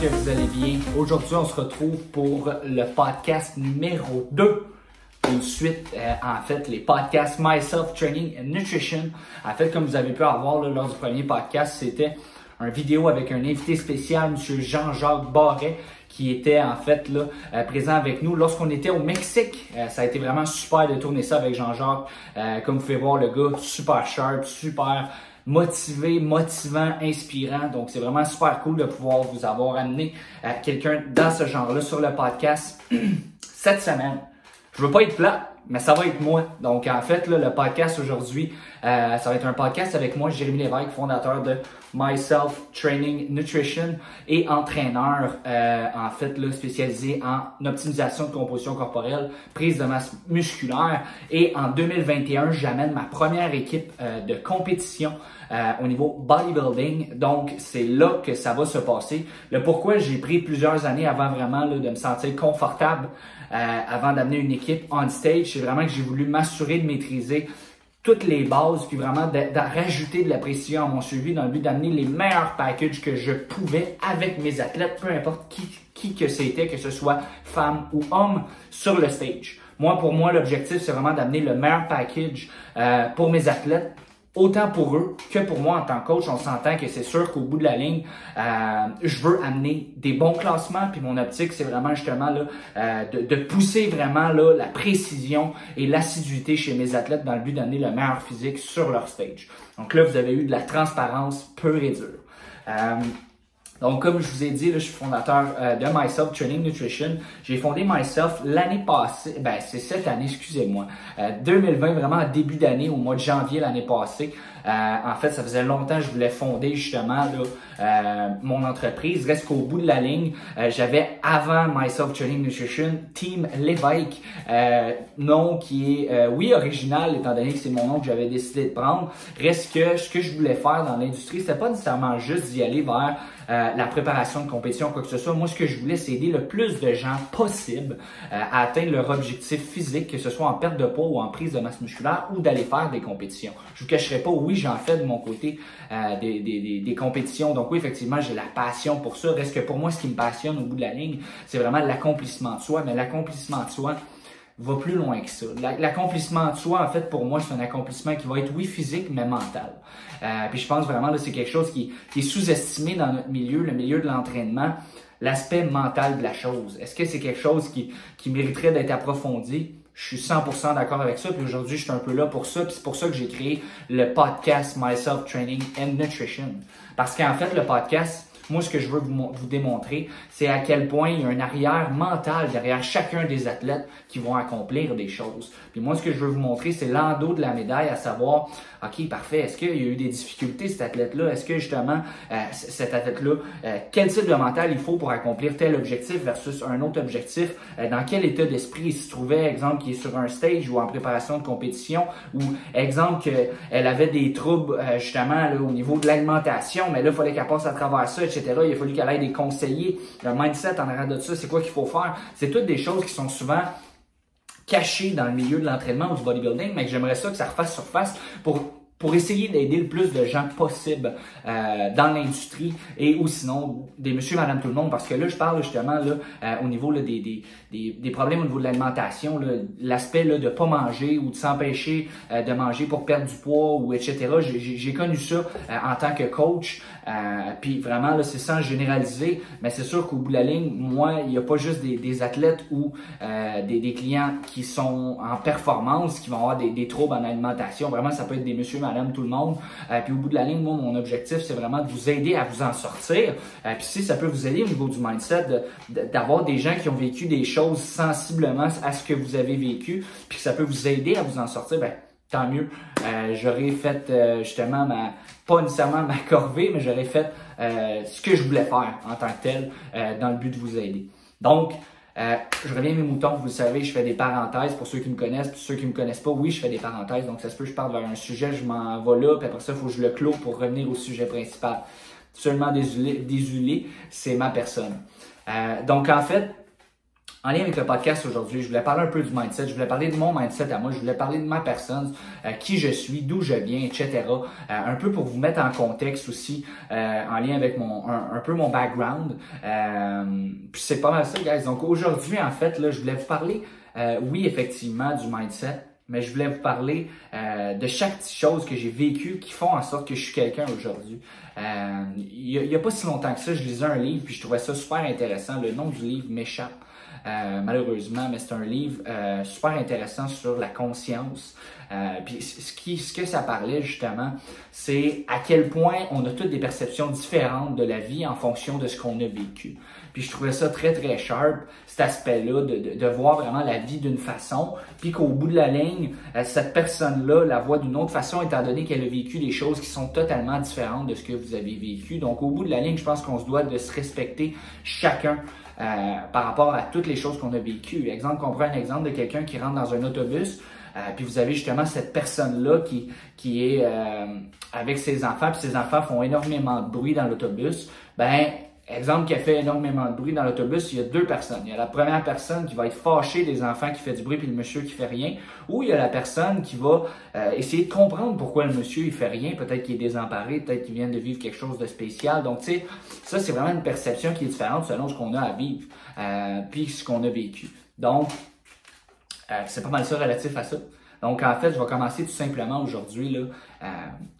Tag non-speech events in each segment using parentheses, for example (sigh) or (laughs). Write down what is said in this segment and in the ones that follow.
que vous allez bien. Aujourd'hui, on se retrouve pour le podcast numéro 2 une suite, euh, en fait, les podcasts Myself Training and Nutrition. En fait, comme vous avez pu avoir lors du premier podcast, c'était une vidéo avec un invité spécial, M. Jean-Jacques Barret, qui était en fait là euh, présent avec nous lorsqu'on était au Mexique. Euh, ça a été vraiment super de tourner ça avec Jean-Jacques. comme vous pouvez voir, le gars super sharp, super motivé, motivant, inspirant. Donc, c'est vraiment super cool de pouvoir vous avoir amené quelqu'un dans ce genre-là sur le podcast (clears throat) cette semaine. Je veux pas être plat, mais ça va être moi. Donc, en fait, là, le podcast aujourd'hui, euh, ça va être un podcast avec moi, Jérémy Lévesque, fondateur de Myself Training Nutrition et entraîneur, euh, en fait, là, spécialisé en optimisation de composition corporelle, prise de masse musculaire. Et en 2021, j'amène ma première équipe euh, de compétition euh, au niveau bodybuilding. Donc, c'est là que ça va se passer. Le pourquoi j'ai pris plusieurs années avant vraiment là, de me sentir confortable euh, avant d'amener une équipe on stage, c'est vraiment que j'ai voulu m'assurer de maîtriser toutes les bases, puis vraiment de, rajouter de la précision à mon suivi dans le but d'amener les meilleurs packages que je pouvais avec mes athlètes, peu importe qui, qui que c'était, que ce soit femme ou homme, sur le stage. Moi, pour moi, l'objectif, c'est vraiment d'amener le meilleur package euh, pour mes athlètes autant pour eux que pour moi en tant que coach, on s'entend que c'est sûr qu'au bout de la ligne, euh, je veux amener des bons classements. Puis mon optique, c'est vraiment justement là, euh, de, de, pousser vraiment là, la précision et l'assiduité chez mes athlètes dans le but d'amener le meilleur physique sur leur stage. Donc là, vous avez eu de la transparence pure et dure. Euh, donc, comme je vous ai dit, là, je suis fondateur euh, de Myself Training Nutrition. J'ai fondé Myself l'année passée, ben c'est cette année, excusez-moi, 2020, euh, vraiment début d'année, au mois de janvier l'année passée. Euh, en fait, ça faisait longtemps que je voulais fonder justement là, mon entreprise. Reste qu'au bout de la ligne, j'avais avant Myself Training Nutrition Team Lévesque, nom qui est oui original étant donné que c'est mon nom que j'avais décidé de prendre. Reste que ce que je voulais faire dans l'industrie, c'était pas nécessairement juste d'y aller vers euh, la préparation de compétition, quoi que ce soit. Moi, ce que je voulais, c'est aider le plus de gens possible euh, à atteindre leur objectif physique, que ce soit en perte de poids ou en prise de masse musculaire, ou d'aller faire des compétitions. Je vous cacherai pas, oui, j'en fais de mon côté euh, des, des, des, compétitions. Donc oui, effectivement, j'ai la passion pour ça. Reste que pour moi, ce qui me passionne au bout de la ligne, c'est vraiment l'accomplissement de soi. Mais l'accomplissement de soi, va plus loin que ça. L'accomplissement de soi, en fait, pour moi, c'est un accomplissement qui va être, oui, physique, mais mental. Euh, puis je pense vraiment, là, c'est quelque chose qui, qui est sous-estimé dans notre milieu, le milieu de l'entraînement, l'aspect mental de la chose. Est-ce que c'est quelque chose qui, qui mériterait d'être approfondi? Je suis 100% d'accord avec ça. Puis aujourd'hui, je suis un peu là pour ça. Puis c'est pour ça que j'ai créé le podcast Myself Training and Nutrition. Parce qu'en fait, le podcast, moi, ce que je veux vous, vous démontrer, c'est à quel point il y a un arrière mental derrière chacun des athlètes qui vont accomplir des choses. Puis moi, ce que je veux vous montrer, c'est l'endos de la médaille, à savoir, OK, parfait, est-ce qu'il y a eu des difficultés, cet athlète-là? Est-ce que justement, euh, cet athlète-là, euh, quel type de mental il faut pour accomplir tel objectif versus un autre objectif? Euh, dans quel état d'esprit il se trouvait, exemple, qui est sur un stage ou en préparation de compétition, ou exemple qu'elle avait des troubles justement là, au niveau de l'alimentation, mais là, il fallait qu'elle passe à travers ça, etc. Il a fallu qu'elle ait des conseillers, un mindset en arrière de ça, c'est quoi qu'il faut faire? C'est toutes des choses qui sont souvent cachées dans le milieu de l'entraînement ou du bodybuilding, mais que j'aimerais ça que ça refasse surface pour pour essayer d'aider le plus de gens possible euh, dans l'industrie et ou sinon des monsieur, madame, tout le monde. Parce que là, je parle justement là, euh, au niveau là, des, des, des, des, problèmes au niveau de l'alimentation, l'aspect de pas manger ou de s'empêcher euh, de manger pour perdre du poids ou etc. J'ai connu ça en tant que coach. Puis vraiment, là, c'est sans généraliser, mais c'est sûr qu'au bout de la ligne, moi, il n'y a pas juste des, des athlètes ou des, des clients qui sont en performance, qui vont avoir des, des troubles en alimentation. Vraiment, ça peut être des monsieur, madame, tout le monde. Euh, puis au bout de la ligne, moi, mon objectif, c'est vraiment de vous aider à vous en sortir. Euh, puis si ça peut vous aider au niveau du mindset, d'avoir des gens qui ont vécu des choses sensiblement à ce que vous avez vécu, puis que ça peut vous aider à vous en sortir, ben tant mieux. Euh, j'aurais fait justement ma, pas nécessairement ma corvée, mais j'aurais fait ce que je voulais faire en tant que tel dans le but de vous aider. Donc, euh, je reviens à mes moutons, vous le savez, je fais des parenthèses pour ceux qui me connaissent, pour ceux qui me connaissent pas, oui, je fais des parenthèses, donc ça se peut je parle vers un sujet, je m'en vais là, puis après ça, il faut que je le clôt pour revenir au sujet principal. Seulement désolé, désolé c'est ma personne. Euh, donc en fait, en lien avec le podcast aujourd'hui, je voulais parler un peu du mindset, je voulais parler de mon mindset à moi, je voulais parler de ma personne, euh, qui je suis, d'où je viens, etc. Euh, un peu pour vous mettre en contexte aussi, euh, en lien avec mon un, peu mon background. puis c'est pas mal ça, guys. Donc aujourd'hui, en fait, là, je voulais vous parler, oui, effectivement, du mindset, mais je voulais vous parler de chaque petite chose que j'ai vécu qui font en sorte que je suis quelqu'un aujourd'hui. Il n'y a, a, pas si longtemps que ça, je lisais un livre puis je trouvais ça super intéressant. Le nom du livre m'échappe. Euh, malheureusement, mais c'est un livre euh, super intéressant sur la conscience. Euh, puis ce, qui, ce que ça parlait justement, c'est à quel point on a toutes des perceptions différentes de la vie en fonction de ce qu'on a vécu. Puis je trouvais ça très très sharp, cet aspect-là, de, de, de, voir vraiment la vie d'une façon, puis qu'au bout de la ligne, cette personne-là la voit d'une autre façon, étant donné qu'elle a vécu des choses qui sont totalement différentes de ce que vous avez vécu. Donc au bout de la ligne, je pense qu'on se doit de se respecter chacun euh, par rapport à toutes les choses qu'on a vécues. Exemple, on prend un exemple de quelqu'un qui rentre dans un autobus, euh, puis vous avez justement cette personne-là qui, qui est euh, avec ses enfants, puis ses enfants font énormément de bruit dans l'autobus. Ben, Exemple qui a fait énormément de bruit dans l'autobus, il y a deux personnes. Il y a la première personne qui va être fâchée des enfants qui fait du bruit puis le monsieur qui fait rien, ou il y a la personne qui va euh, essayer de comprendre pourquoi le monsieur il fait rien, peut-être qu'il est désemparé, peut-être qu'il vient de vivre quelque chose de spécial. Donc tu sais, ça c'est vraiment une perception qui est différente selon ce qu'on a à vivre euh, puis ce qu'on a vécu. Donc euh, c'est pas mal ça relatif à ça. Donc, en fait, je vais commencer tout simplement aujourd'hui. Là, euh,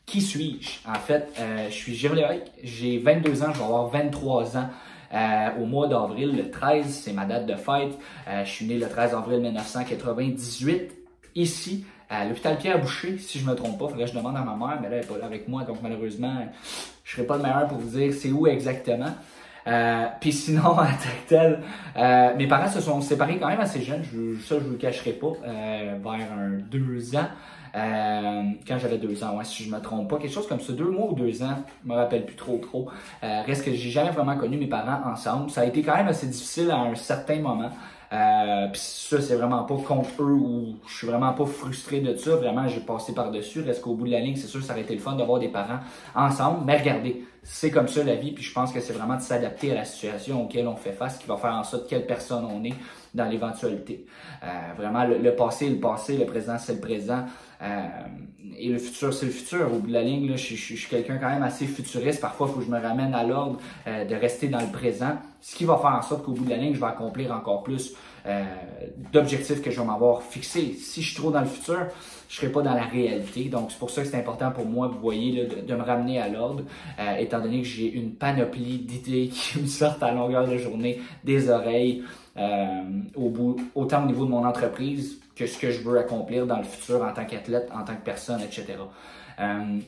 qui suis-je? En fait, euh, je suis Jérôme j'ai 22 ans, je vais avoir 23 ans. Euh, au mois d'avril, le 13, c'est ma date de fête. je suis né le 13 avril 1998, ici, à l'hôpital Pierre-Boucher, si je me trompe pas. Faudrait que je demande à ma mère, mais là, elle n'est pas là avec moi, donc malheureusement, je serai pas le meilleur pour vous dire c'est où exactement. Euh, puis sinon, (laughs) en tant que tel, euh, mes parents se sont séparés quand même assez jeunes, je, ça je vous le cacherai pas, euh, vers un deux ans. Euh, quand j'avais deux ans, ouais, si je me trompe pas, quelque chose comme ça, deux mois ou deux ans, je me rappelle plus trop trop. Euh, reste que j'ai jamais vraiment connu mes parents ensemble. Ça a été quand même assez difficile à un certain moment. Euh, puis ça, c'est vraiment pas contre eux ou je suis vraiment pas frustré de ça. Vraiment, j'ai passé par-dessus. Reste qu'au bout de la ligne, c'est sûr, ça aurait été le fun d'avoir des parents ensemble. Mais regardez, c'est comme ça la vie. Puis je pense que c'est vraiment de s'adapter à la situation auquel on fait face qui va faire en sorte quelle personne on est dans l'éventualité. Euh, vraiment, le, passé est le passé, le présent c'est le présent. Euh, et le futur, c'est le futur. Au bout de la ligne, là, je, je, suis quelqu'un quand même assez futuriste. Parfois, il faut que je me ramène à l'ordre euh, de rester dans le présent. Ce qui va faire en sorte qu'au bout de la ligne, je vais accomplir encore plus euh, d'objectifs que je vais m'avoir fixés. Si je suis trop dans le futur, je serai pas dans la réalité. Donc, c'est pour ça que c'est important pour moi, vous voyez, là, de, de, me ramener à l'ordre, euh, étant donné que j'ai une panoplie d'idées (laughs) qui me sortent à longueur de journée des oreilles, euh, au bout, autant au niveau de mon entreprise que ce que je veux accomplir dans le futur en tant qu'athlète, en tant que personne, etc. Euh,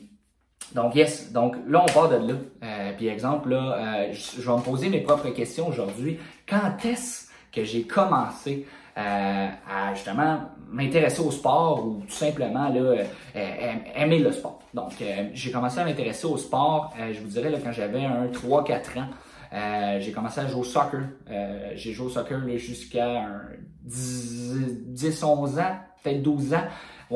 donc, yes. Donc, là, on part de là. Euh, puis, exemple, là, je vais me poser mes propres questions aujourd'hui. Quand est-ce que j'ai commencé euh, à justement m'intéresser au sport ou tout simplement là, euh, aimer le sport. Donc, euh, j'ai commencé à m'intéresser au sport, je vous dirais, là, quand j'avais un 3-4 ans. Euh, j'ai commencé à jouer au soccer. Euh, j'ai joué au soccer jusqu'à 10-11 ans, peut-être 12 ans.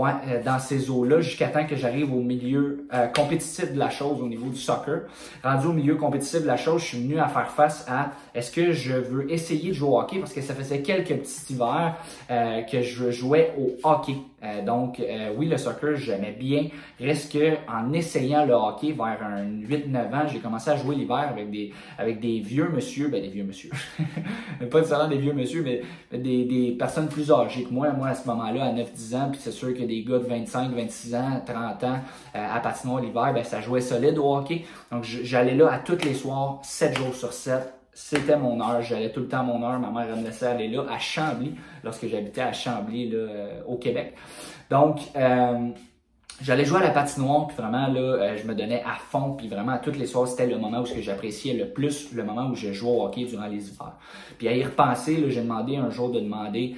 Euh, dans ces eaux-là, jusqu'à temps que j'arrive au milieu compétitif de la chose au niveau du soccer. Rendu au milieu compétitif de la chose, je suis venu à faire face à est-ce que je veux essayer de jouer au hockey? Parce que ça faisait quelques petits hivers que je jouais au hockey. Euh, donc, euh, oui, le soccer, j'aimais bien. Reste que en essayant le hockey vers un 8-9 ans, j'ai commencé à jouer l'hiver avec des, avec des vieux monsieur, ben des vieux monsieur, (laughs) pas nécessairement des vieux monsieur, mais des, des personnes plus âgées que moi. Moi, à ce moment-là, à 9-10 ans, puis c'est sûr que des gars de 25, 26 ans, 30 ans, euh, à patinoire l'hiver, ben ça jouait solide au hockey. Donc, j'allais là à tous les soirs, 7 jours sur 7 c'était mon heure. J'allais tout le temps à mon heure. Ma mère me laissait aller là, à Chambly, lorsque j'habitais à Chambly, là, euh, au Québec. Donc, euh, j'allais jouer à la patinoire, puis vraiment, là, euh, je me donnais à fond, puis vraiment, à toutes les soirs, c'était le moment où j'appréciais le plus, le moment où je jouais au hockey durant les hivers. Puis à y repenser, j'ai demandé un jour de demander,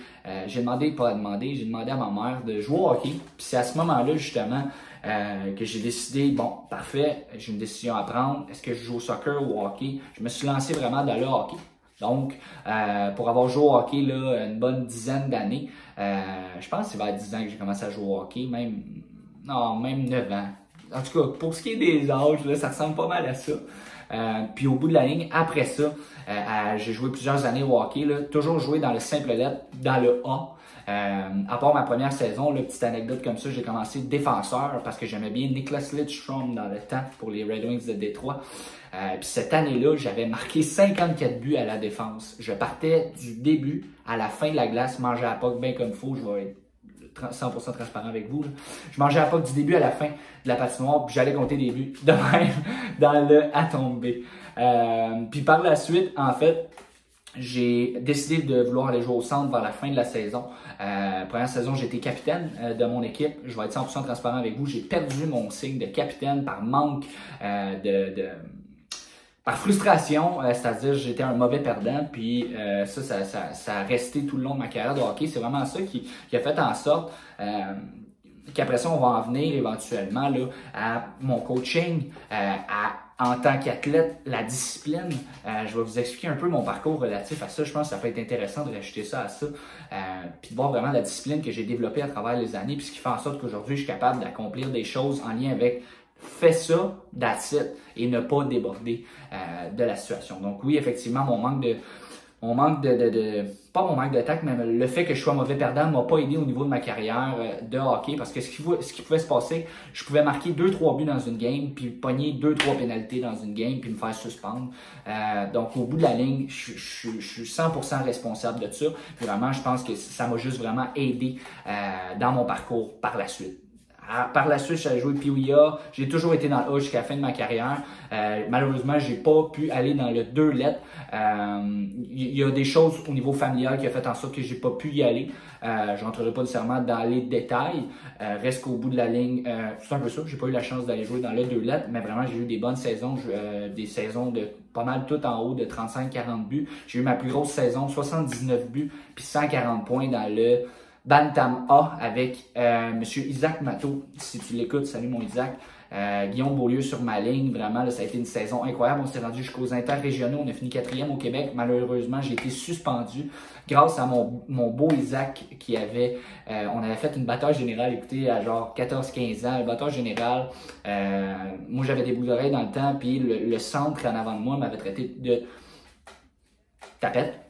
j'ai demandé, pas à demander, j'ai demandé à ma mère de jouer au hockey. Puis c'est à ce moment-là, justement, euh, que j'ai décidé, bon, parfait, j'ai une décision à prendre. Est-ce que je joue au soccer ou au hockey? Je me suis lancé vraiment dans le hockey. Donc, euh, pour avoir joué au hockey là, une bonne dizaine d'années, euh, je pense que c'est vers 10 ans que j'ai commencé à jouer au hockey, même, non, même 9 ans. en tout cas, pour ce qui est des âges, ça ressemble pas mal à ça. Euh, puis au bout de la ligne, après ça, euh, j'ai joué plusieurs années au hockey, là, toujours joué dans le simple lettre, dans le A. Euh, à part ma première saison, petite anecdote comme ça, j'ai commencé défenseur parce que j'aimais bien Niklas Lidstrom dans le temps pour les Red Wings de Détroit. Puis cette année-là, j'avais marqué 54 buts à la défense. Je partais du début à la fin de la glace, manger à POC bien comme il faut. Je vais être 100% transparent avec vous. Je mangeais à POC du début à la fin de la patinoire, puis j'allais compter des buts de même (laughs) dans le à tomber. Euh, puis par la suite, en fait, j'ai décidé de vouloir aller jouer au centre vers la fin de la saison. Euh, première saison, j'étais capitaine euh, de mon équipe. Je vais être 100% transparent avec vous. J'ai perdu mon signe de capitaine par manque euh, de, par frustration, euh, c'est-à-dire j'étais un mauvais perdant, puis ça, ça, ça, ça, a resté tout le long de ma carrière de hockey. C'est vraiment ça qui, a fait en sorte qu'après ça, on va en venir éventuellement là, à mon coaching, à en tant qu'athlète, la discipline. Euh, je vais vous expliquer un peu mon parcours relatif à ça. Je pense que ça peut être intéressant de rajouter ça à ça. Euh, puis de voir vraiment la discipline que j'ai développée à travers les années, puis ce qui fait en sorte qu'aujourd'hui, je suis capable d'accomplir des choses en lien avec fais ça, that's et ne pas déborder euh, de la situation. Donc oui, effectivement, mon manque de mon manque de, de, de, pas mon manque de tact, mais le fait que je sois mauvais perdant m'a pas aidé au niveau de ma carrière euh, de hockey parce que ce qui, ce qui pouvait se passer, je pouvais marquer 2-3 buts dans une game, puis pogner 2-3 pénalités dans une game, puis me faire suspendre. Euh, donc au bout de la ligne, je, suis 100% responsable de ça. Vraiment, je pense que ça m'a juste vraiment aidé dans mon parcours par la suite. Par la suite, j'ai joué PWA. J'ai toujours été dans le A jusqu'à la fin de ma carrière. Euh, malheureusement, j'ai pas pu aller dans le deux lettres. Il euh, y a des choses au niveau familial qui a fait en sorte que j'ai pas pu y aller. Euh, je rentrerai pas nécessairement dans les détails. Euh, reste qu'au bout de la ligne, euh, c'est un peu ça. J'ai pas eu la chance d'aller jouer dans le deux lettres, mais vraiment, j'ai eu des bonnes saisons. des saisons de pas mal tout en haut de 35-40 buts. J'ai eu ma plus grosse saison, 79 buts, puis 140 points dans le Bantam A avec euh, Monsieur Isaac Matteau. Si tu l'écoutes, salut mon Isaac. Euh, Guillaume Beaulieu sur ma ligne, vraiment, là, ça a été une saison incroyable. On s'est rendu jusqu'aux interrégionaux. On a fini quatrième au Québec. Malheureusement, j'ai été suspendu grâce à mon, mon beau Isaac qui avait... Euh, on avait fait une bataille générale, écoutez, à genre 14-15 ans. Le bataille générale, moi j'avais des bouts d'oreilles dans le temps, puis le, le centre en avant de moi m'avait traité de tapette.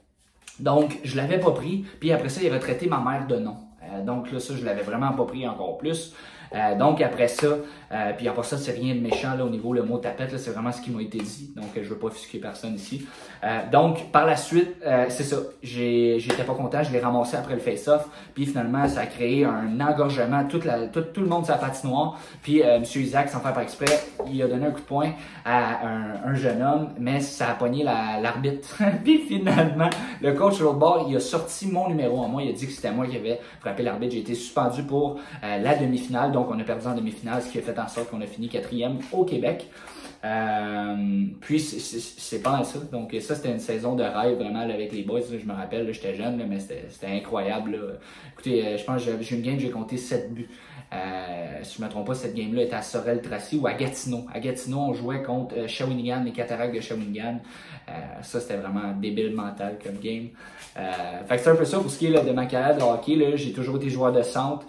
Donc, je l'avais pas pris. Puis après ça, il avait traité ma mère de nom. Euh, donc là, ça, je l'avais vraiment pas pris encore plus. Euh, donc après ça, euh, puis après ça, c'est rien de méchant là, au niveau le mot tapette, c'est vraiment ce qui m'a été dit. Donc je veux pas offusquer personne ici. Euh, donc par la suite, euh, c'est ça. J'étais pas content, je l'ai ramassé après le face-off. Puis finalement, ça a créé un engorgement, tout, le monde sa patinoire. Puis euh, M. Isaac, sans faire par exprès, il a donné un coup de poing à un, un jeune homme, mais ça a pogné l'arbitre. (laughs) puis finalement, le coach sur l'autre bord, il a sorti mon numéro en moi. Il a dit que c'était moi qui avais frappé l'arbitre. J'ai été suspendu pour la demi-finale donc on a perdu en demi-finale, ce qui a fait en sorte qu'on a fini quatrième au Québec. Euh, puis c'est pas ça. Donc ça, c'était une saison de rêve vraiment avec les boys. je me rappelle, j'étais jeune, mais c'était incroyable. Écoutez, euh, je pense que j'ai une game, j'ai compté 7 buts. Euh, si je ne me trompe pas, cette game-là était à Sorel-Tracy ou à Gatineau. À Gatineau, on jouait contre euh, Shawinigan, les cataractes de Shawinigan. Ça, c'était vraiment débile mental comme game. Fait que c'est un peu ça pour ce qui est de ma carrière de hockey. J'ai toujours été joueur de centre.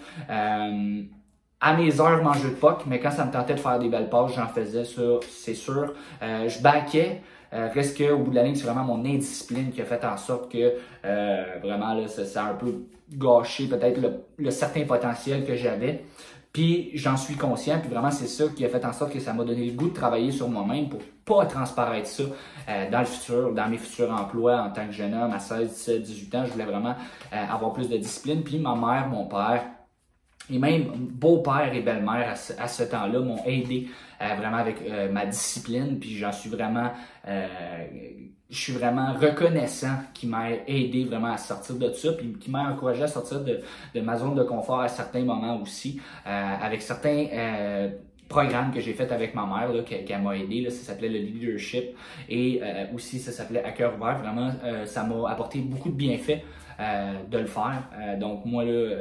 À mes heures manger de POC, mais quand ça me tentait de faire des belles passes, j'en faisais ça, c'est sûr. Euh, je baquais. Euh, reste qu'au bout de la ligne, c'est vraiment mon indiscipline qui a fait en sorte que euh, vraiment là, ça, ça, a un peu gâché peut-être le, le, certain potentiel que j'avais. Puis j'en suis conscient, puis vraiment c'est ça qui a fait en sorte que ça m'a donné le goût de travailler sur moi-même pour pas transparaître ça euh, dans le futur, dans mes futurs emplois en tant que jeune homme à 16, 17, 18 ans. Je voulais vraiment euh, avoir plus de discipline. Puis ma mère, mon père, et même beau-père et belle-mère à ce, temps-là m'ont aidé euh, vraiment avec euh, ma discipline, puis j'en suis vraiment, euh, je suis vraiment reconnaissant qui m'a aidé vraiment à sortir de ça, puis qui m'a encouragé à sortir de, ma zone de confort à certains moments aussi, avec certains programmes que j'ai fait avec ma mère, qui, m'a aidé, ça s'appelait le leadership, et aussi ça s'appelait à cœur ouvert, vraiment, ça m'a apporté beaucoup de bienfaits de le faire. donc moi là,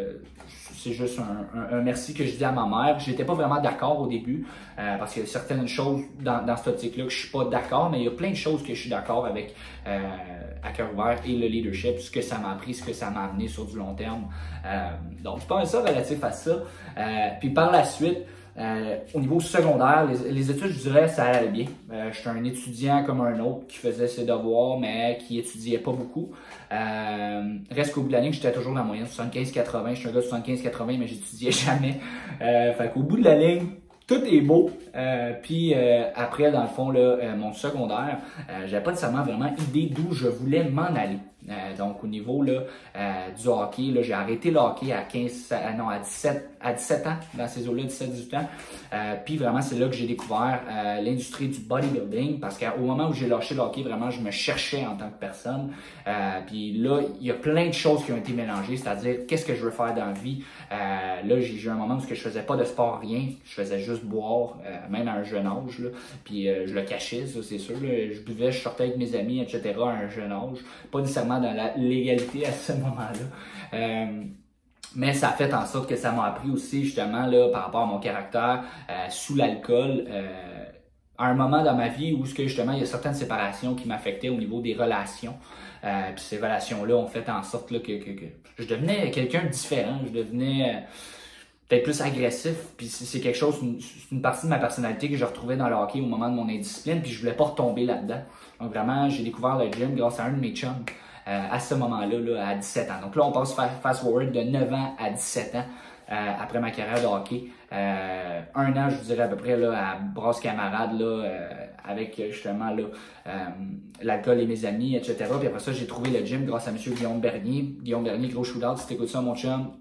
c'est juste un, un, merci que je dis à ma mère. J'étais pas vraiment d'accord au début euh, parce qu'il y a certaines choses dans, dans cette optique-là que je suis pas d'accord, mais il y a plein de choses que je suis d'accord avec euh, à cœur ouvert et le leadership, ce que ça m'a appris, ce que ça m'a amené sur du long terme. Euh, donc, je pense ça relatif à ça. Euh, puis par la suite, Euh, au niveau secondaire, les, études, je dirais, ça allait bien. Euh, J'étais un étudiant comme un autre qui faisait ses devoirs, mais qui étudiait pas beaucoup. Euh, reste qu'au bout de la ligne, j'étais toujours dans la moyenne 75-80. Je suis un gars de 75-80, mais j'étudiais (laughs) jamais. Fait qu'au bout de la ligne, tout est beau. Puis après, dans le fond, là, mon secondaire, j'avais pas nécessairement vraiment idée d'où je voulais m'en aller. Donc au niveau là, du hockey, j'ai arrêté le hockey à 15, non, à 17, à 17 ans, dans ces eaux-là, 17-18 ans. puis vraiment, c'est là que j'ai découvert l'industrie du bodybuilding parce qu'au moment où j'ai lâché le hockey, vraiment, je me cherchais en tant que personne. puis là, il y a plein de choses qui ont été mélangées, c'est-à-dire qu'est-ce que je veux faire dans la vie? là, j'ai eu un moment où je faisais pas de sport, rien. Je faisais juste boire, euh, même à un jeune âge. Là. Puis euh, je le cachais, ça c'est sûr. Je buvais, je sortais avec mes amis, etc. à un jeune âge. Pas nécessairement dans la légalité à ce (laughs) moment-là. Euh, mais ça a fait en sorte que ça m'a appris aussi justement là, par rapport à mon caractère sous l'alcool. à un moment dans ma vie où que, justement il y a certaines séparations qui m'affectaient au niveau des relations. puis ces relations-là ont fait en sorte que, je devenais quelqu'un de différent. Je devenais peut-être plus agressif. Puis c'est quelque chose, une, une, partie de ma personnalité que je retrouvais dans le hockey au moment de mon indiscipline, puis je voulais pas retomber là-dedans. Donc vraiment, j'ai découvert le gym grâce à un de mes chums euh, à ce moment-là, là, à 17 ans. Donc là, on passe fast-forward de 9 ans à 17 ans. Euh, après ma carrière de hockey. Euh, un an, je vous dirais à peu près là, à brosse camarade là, euh, avec justement l'alcool et mes amis, etc. Puis après ça, j'ai trouvé le gym grâce à M. Guillaume Bernier. Guillaume Bernier, gros shootout, si t'écoutes ça, mon chum,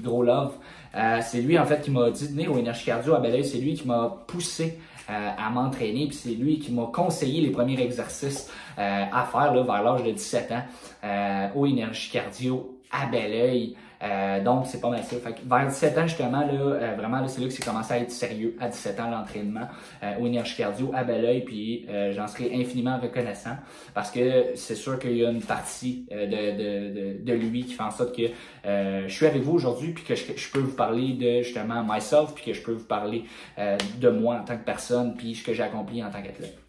gros love. Euh, c'est lui en fait qui m'a dit de venir au Énergie Cardio à Belleuil. C'est lui qui m'a poussé euh, à m'entraîner. Puis c'est lui qui m'a conseillé les premiers exercices euh, à faire vers l'âge de 17 ans au Énergie Cardio à Belleuil. Euh, donc, c'est pas mal ça. Fait que vers 17 ans, justement, là, euh, vraiment, là, c'est là que c'est commencé à être sérieux à 17 ans, l'entraînement euh, au énergie cardio à bel oeil, puis j'en serai infiniment reconnaissant parce que c'est sûr qu'il y a une partie de, de, de, de, lui qui fait en sorte que je suis avec vous aujourd'hui, puis que je, je, peux vous parler de, justement, myself, puis que je peux vous parler de moi en tant que personne, puis ce que j'ai accompli en tant qu'athlète.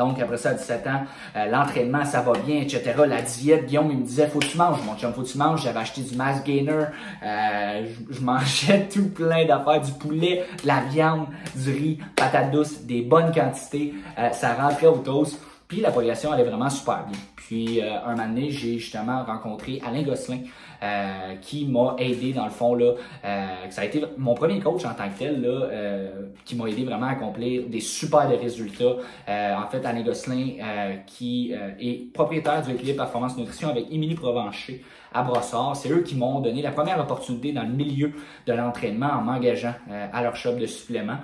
Donc, après ça, à 17 ans, euh, l'entraînement, ça va bien, etc. La diète, Guillaume, il me disait, faut que tu manges, mon chum, faut que tu manges. J'avais acheté du mass gainer, euh, je, mangeais (laughs) tout plein d'affaires, du poulet, de la viande, du riz, patates douces, des bonnes quantités. Euh, ça rentrait au toast. Puis la progression allait vraiment super bien. Puis un moment j'ai justement rencontré Alain Gosselin, euh, qui m'a aidé dans le fond là. Euh, ça a été mon premier coach en tant que tel là, euh, qui m'a aidé vraiment à accomplir des super résultats. en fait, Alain Gosselin, qui est propriétaire du Équilibre Performance Nutrition avec Émilie Provencher à Brossard. C'est eux qui m'ont donné la première opportunité dans le milieu de l'entraînement en m'engageant à leur shop de suppléments.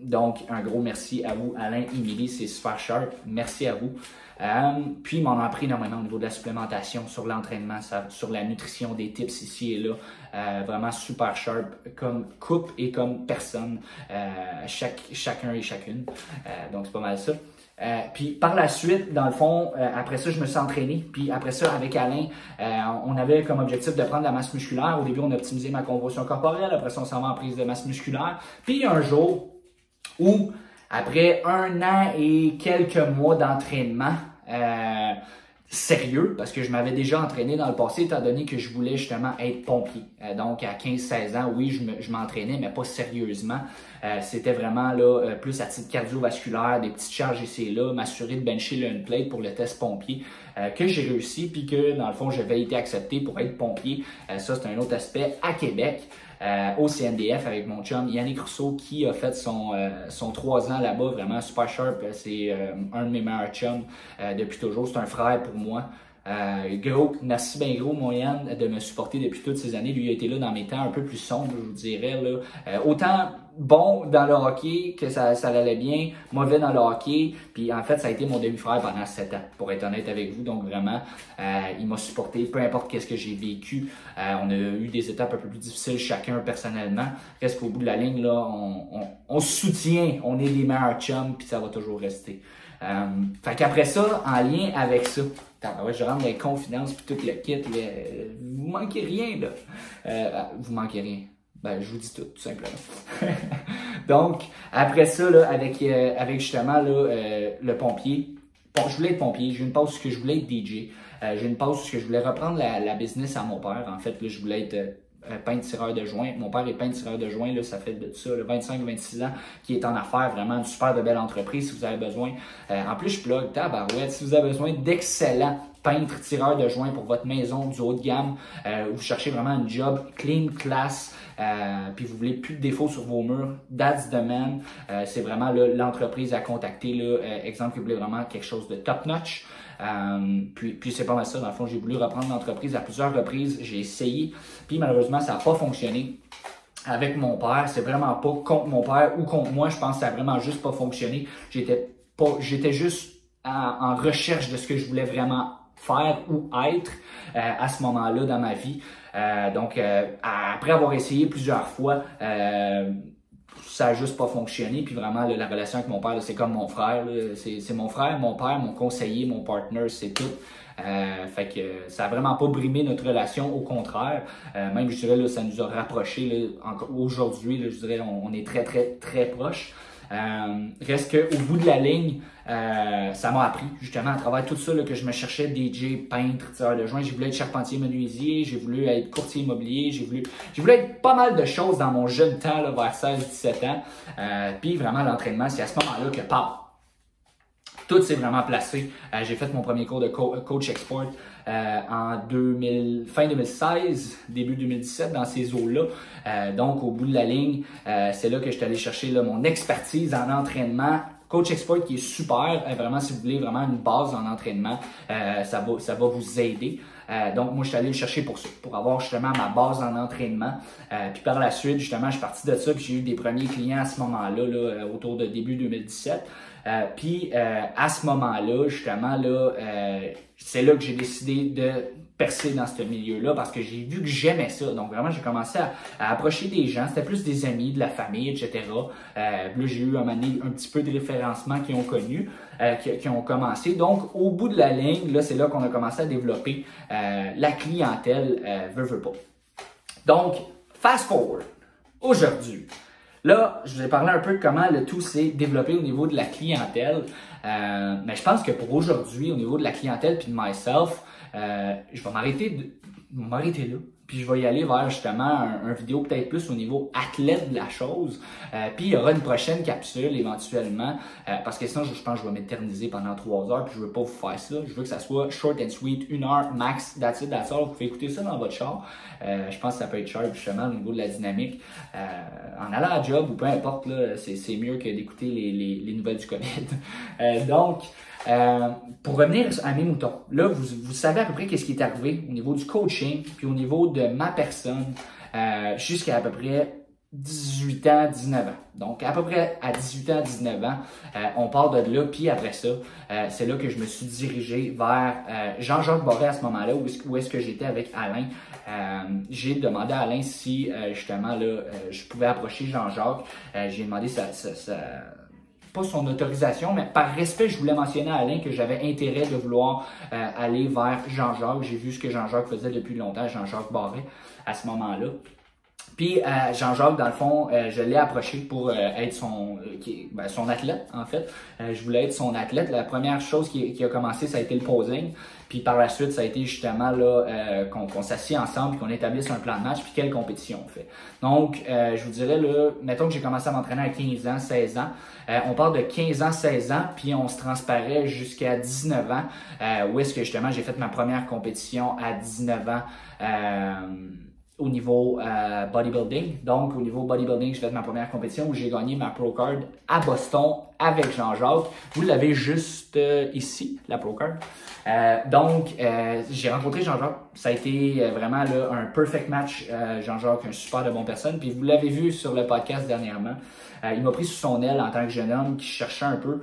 donc, un gros merci à vous, Alain, Émilie, c'est super sharp. Merci à vous. Euh, puis, m'en a appris énormément au niveau de la supplémentation, sur l'entraînement, sur la nutrition, des tips ici et là. Euh, vraiment super sharp comme coupe et comme personne, euh, chaque, chacun et chacune. Euh, donc, c'est pas mal ça. Euh, puis par la suite, dans le fond, euh, après ça, je me suis entraîné. Puis après ça, avec Alain, on avait comme objectif de prendre la masse musculaire. Au début, on a optimisé ma conversion corporelle. Après ça, on s'en va en prise de masse musculaire. Puis il y a un jour où après un an et quelques mois d'entraînement euh, sérieux, parce que je m'avais déjà entraîné dans le passé, étant donné que je voulais justement être pompier. Euh, donc à 15-16 ans, oui, je m'entraînais, mais pas sérieusement. Euh, c'était vraiment là plus à titre cardiovasculaire, des petites charges ici et là, m'assurer de bencher le plate pour le test pompier, que j'ai réussi, puis que dans le fond, j'avais été accepté pour être pompier. ça, c'est un autre aspect à Québec. Euh, au CNDF avec mon chum Yannick Rousseau qui a fait son, euh, son 3 ans là-bas, vraiment super sharp. C'est euh, un de mes meilleurs chums depuis toujours. C'est un frère pour moi. gros, merci bien gros, mon Yann, de me supporter depuis toutes ces années. Lui a été là dans mes temps un peu plus sombres, je vous dirais. Là. autant bon dans le hockey, que ça, ça allait bien, mauvais dans le hockey. Puis en fait, ça a été mon demi-frère pendant sept ans, pour être honnête avec vous. Donc vraiment, euh, il m'a supporté, peu importe qu'est-ce que j'ai vécu. Euh, on a eu des étapes un peu plus difficiles chacun personnellement. Reste qu'au bout de la ligne, là, on, on, on soutient, on est les meilleurs chums, puis ça va toujours rester. Euh, fait qu'après ça, en lien avec ça, je rentre les confidences puis tout le kit, vous manquez rien là. Euh, vous manquez rien. Ben, je vous dis tout, tout simplement. (laughs) Donc, après ça, là, avec, euh, avec justement là, euh, le pompier, je voulais être pompier, j'ai une pause que je voulais être DJ. Euh, j'ai une pause parce que je voulais reprendre la, business à mon père. En fait, là, je voulais être euh, peintre tireur de joint. Mon père est peintre tireur de joint, ça fait de ça, 25-26 ans, qui est en affaires, vraiment une super de belle entreprise si vous avez besoin. En plus, je plug, tabarouette, si vous avez besoin d'excellents peintres tireurs de joint pour votre maison du haut de gamme, euh, vous cherchez vraiment un job clean, class, euh, puis vous voulez plus de défauts sur vos murs, that's the man. Euh, c'est vraiment l'entreprise à contacter. Là, euh, exemple, que vous voulez vraiment quelque chose de top notch. Puis, puis c'est pas mal ça. Dans le fond, j'ai voulu reprendre l'entreprise à plusieurs reprises. J'ai essayé, puis malheureusement, ça n'a pas fonctionné avec mon père. C'est vraiment pas contre mon père ou contre moi. Je pense que ça a vraiment juste pas fonctionné. J'étais pas, j'étais juste en, recherche de ce que je voulais vraiment faire ou être euh, à ce moment-là dans ma vie. Euh, donc, euh, après avoir essayé plusieurs fois, ça a juste pas fonctionné. Puis vraiment, la relation avec mon père, c'est comme mon frère. C'est mon frère, mon père, mon conseiller, mon partner, c'est tout. Fait que ça a vraiment pas brimé notre relation, au contraire. Même, je dirais, là, ça nous a rapprochés. Aujourd'hui, je dirais, on, est très, très, très proches. Euh, reste qu'au bout de la ligne, euh, ça m'a appris justement à travers tout ça là, que je me cherchais DJ, peintre, tireur de joint. J'ai voulu être charpentier menuisier, j'ai voulu être courtier immobilier, j'ai voulu, voulu être pas mal de choses dans mon jeune temps, vers 16-17 ans. Euh, Puis vraiment l'entraînement, c'est à ce moment-là que paf, tout s'est vraiment placé. J'ai fait mon premier cours de coach export euh, en 2000, fin 2016, début 2017 dans ces eaux-là. Euh, donc au bout de la ligne, c'est là que je suis allé chercher mon expertise en entraînement Coach Export qui est super, vraiment si vous voulez vraiment une base en entraînement, ça, va, ça va vous aider. donc moi je suis allé le chercher pour ça, pour avoir justement ma base en entraînement. puis par la suite, justement, je suis parti de ça, puis j'ai eu des premiers clients à ce moment-là, là, autour de début 2017. Euh, puis euh, à ce moment-là, justement, là, euh, c'est là que j'ai décidé de percer dans ce milieu-là parce que j'ai vu que j'aimais ça. Donc vraiment, j'ai commencé à, approcher des gens. C'était plus des amis, de la famille, etc. là, j'ai eu un, un petit peu de référencement qui ont connu, qui, ont commencé. Donc au bout de la ligne, là, c'est là qu'on a commencé à développer la clientèle veut, veut pas. Donc, fast forward. Aujourd'hui, Là, je vous ai parlé un peu de comment le tout s'est développé au niveau de la clientèle. Euh, mais je pense que pour aujourd'hui, au niveau de la clientèle puis de myself, euh, je vais m'arrêter m'arrêter là. Puis je vais y aller vers justement un, vidéo peut-être plus au niveau athlète de la chose. Euh, puis il y aura une prochaine capsule éventuellement. Euh, parce que sinon, je, pense que je vais m'éterniser pendant trois heures. Puis je veux pas vous faire ça. Je veux que ça soit short and sweet, une heure max, that's it, that's. Vous pouvez écouter ça dans votre char. Euh, je pense que ça peut être sharp justement au niveau de la dynamique. en allant à job ou peu importe, là, c'est, mieux que d'écouter les, les, les nouvelles du COVID. (laughs) donc, euh, pour revenir à mes moutons, là, vous, vous savez à peu près qu'est-ce qui est arrivé au niveau du coaching, puis au niveau de ma personne, euh, jusqu'à à peu près 18 ans, 19 ans. Donc, à peu près à 18 ans, 19 ans, euh, on part de là, puis après ça, euh, c'est là que je me suis dirigé vers euh, Jean-Jacques Boré à ce moment-là, où est-ce, que j'étais avec Alain. j'ai demandé à Alain si, justement, là, je pouvais approcher Jean-Jacques. j'ai demandé ça pas son autorisation, mais par respect, je voulais mentionner à Alain que j'avais intérêt de vouloir euh, aller vers Jean-Jacques. J'ai vu ce que Jean-Jacques faisait depuis longtemps, Jean-Jacques Barré, à ce moment-là. Puis euh, Jean-Jacques, dans le fond, euh, je l'ai approché pour être son, ben, son athlète, en fait. je voulais être son athlète. La première chose qui, qui, a commencé, ça a été le posing. Puis par la suite, ça a été justement là euh, qu'on s'assied ensemble, qu'on établisse un plan de match, puis quelle compétition on fait. Donc, euh, je vous dirais, là, mettons que j'ai commencé à m'entraîner à 15 ans, 16 ans. Euh, on part de 15 ans, 16 ans, puis on se transparaît jusqu'à 19 ans, où est-ce que justement j'ai fait ma première compétition à 19 ans au niveau euh, bodybuilding. Donc, au niveau bodybuilding, j'ai fait ma première compétition où j'ai gagné ma Pro Card à Boston avec Jean-Jacques. Vous l'avez juste euh, ici, la Pro Card. Euh, donc, euh, j'ai rencontré Jean-Jacques. Ça a été euh, vraiment là, un perfect match. Jean-Jacques, un super de bonne personne. Puis vous l'avez vu sur le podcast dernièrement. il m'a pris sous son aile en tant que jeune homme qui cherchait un peu.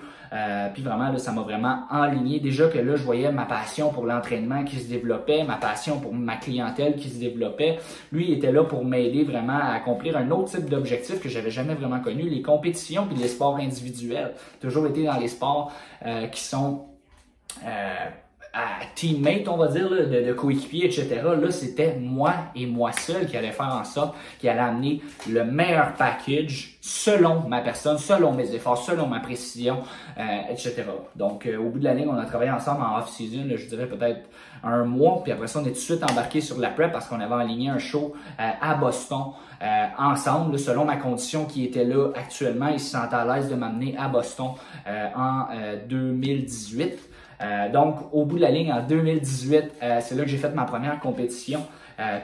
puis vraiment, là, ça m'a vraiment enligné. Déjà que là, je voyais ma passion pour l'entraînement qui se développait, ma passion pour ma clientèle qui se développait. Lui, il était là pour m'aider vraiment à accomplir un autre type d'objectif que j'avais jamais vraiment connu, les compétitions puis les sports individuels. Toujours été dans les sports qui sont teammate, on va dire, de, de coéquipier, etc. Là, c'était moi et moi seul qui allait faire en sorte, qui allait amener le meilleur package selon ma personne, selon mes efforts, selon ma précision, etc. Donc, au bout de la ligne, on a travaillé ensemble en off-season, je dirais peut-être un mois, puis après ça, on est tout de suite embarqué sur la prep parce qu'on avait aligné un show à Boston euh, ensemble, selon ma condition qui était là actuellement. Ils se sentent à l'aise de m'amener à Boston euh, en 2018. Euh, donc, au bout de la ligne, en 2018, c'est là que j'ai fait ma première compétition.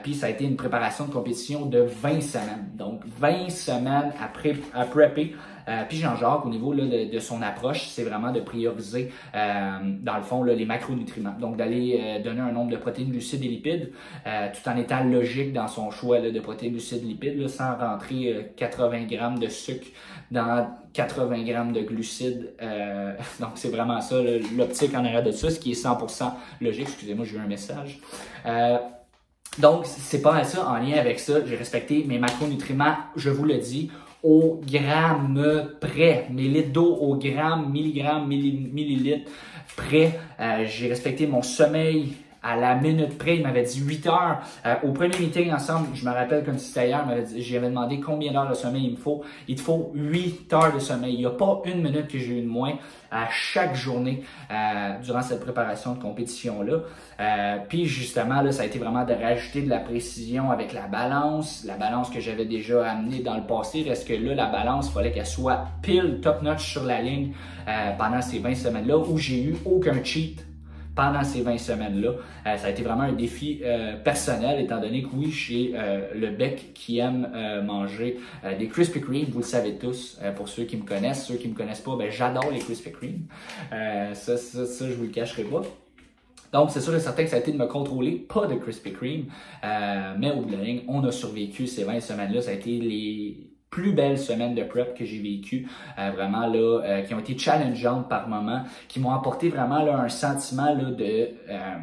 puis ça a été une préparation de compétition de 20 semaines. Donc 20 semaines à prepper euh, puis Jean-Jacques, au niveau de, son approche, c'est vraiment de prioriser, euh, dans le fond, les macronutriments. Donc, d'aller euh, donner un nombre de protéines, glucides et lipides, tout en étant logique dans son choix de protéines, glucides, lipides, sans rentrer 80 grammes de sucre dans 80 grammes de glucides. (laughs) donc, c'est vraiment ça, l'optique en arrière de ça, ce qui est 100% logique. Excusez-moi, j'ai eu un message. donc, c'est pas ça en lien avec ça. J'ai respecté mes macronutriments, je vous le dis, au gramme près, mes litres d'eau au gramme, milligramme, millilitres près. Euh, j'ai respecté mon sommeil à la minute près. Il m'avait dit 8 heures. Euh, au premier meeting ensemble, je me rappelle comme si c'était hier, j'avais demandé combien d'heures de sommeil il me faut. Il te faut 8 heures de sommeil. Il n'y a pas une minute que j'ai eu de moins à chaque journée euh, durant cette préparation de compétition-là. Euh, puis justement, là, ça a été vraiment de rajouter de la précision avec la balance, la balance que j'avais déjà amenée dans le passé. Reste que là, la balance, il fallait qu'elle soit pile top-notch sur la ligne pendant ces 20 semaines-là où j'ai eu aucun cheat pendant ces 20 semaines-là. Euh, ça a été vraiment un défi euh, personnel, étant donné que oui, j'ai euh, le bec qui aime manger des Krispy Kreme, vous le savez tous, pour ceux qui me connaissent. Ceux qui me connaissent pas, ben, j'adore les Krispy Kreme. ça, ça, ça, je vous le cacherai pas. Donc, c'est sûr et certain que ça a été de me contrôler, pas de Krispy Kreme, mais au bout de la ligne, on a survécu ces 20 semaines-là. Ça a été les plus belles semaines de prep que j'ai vécues, euh, vraiment là, euh, qui ont été challengeantes par moments, qui m'ont apporté vraiment là, un sentiment là, de euh,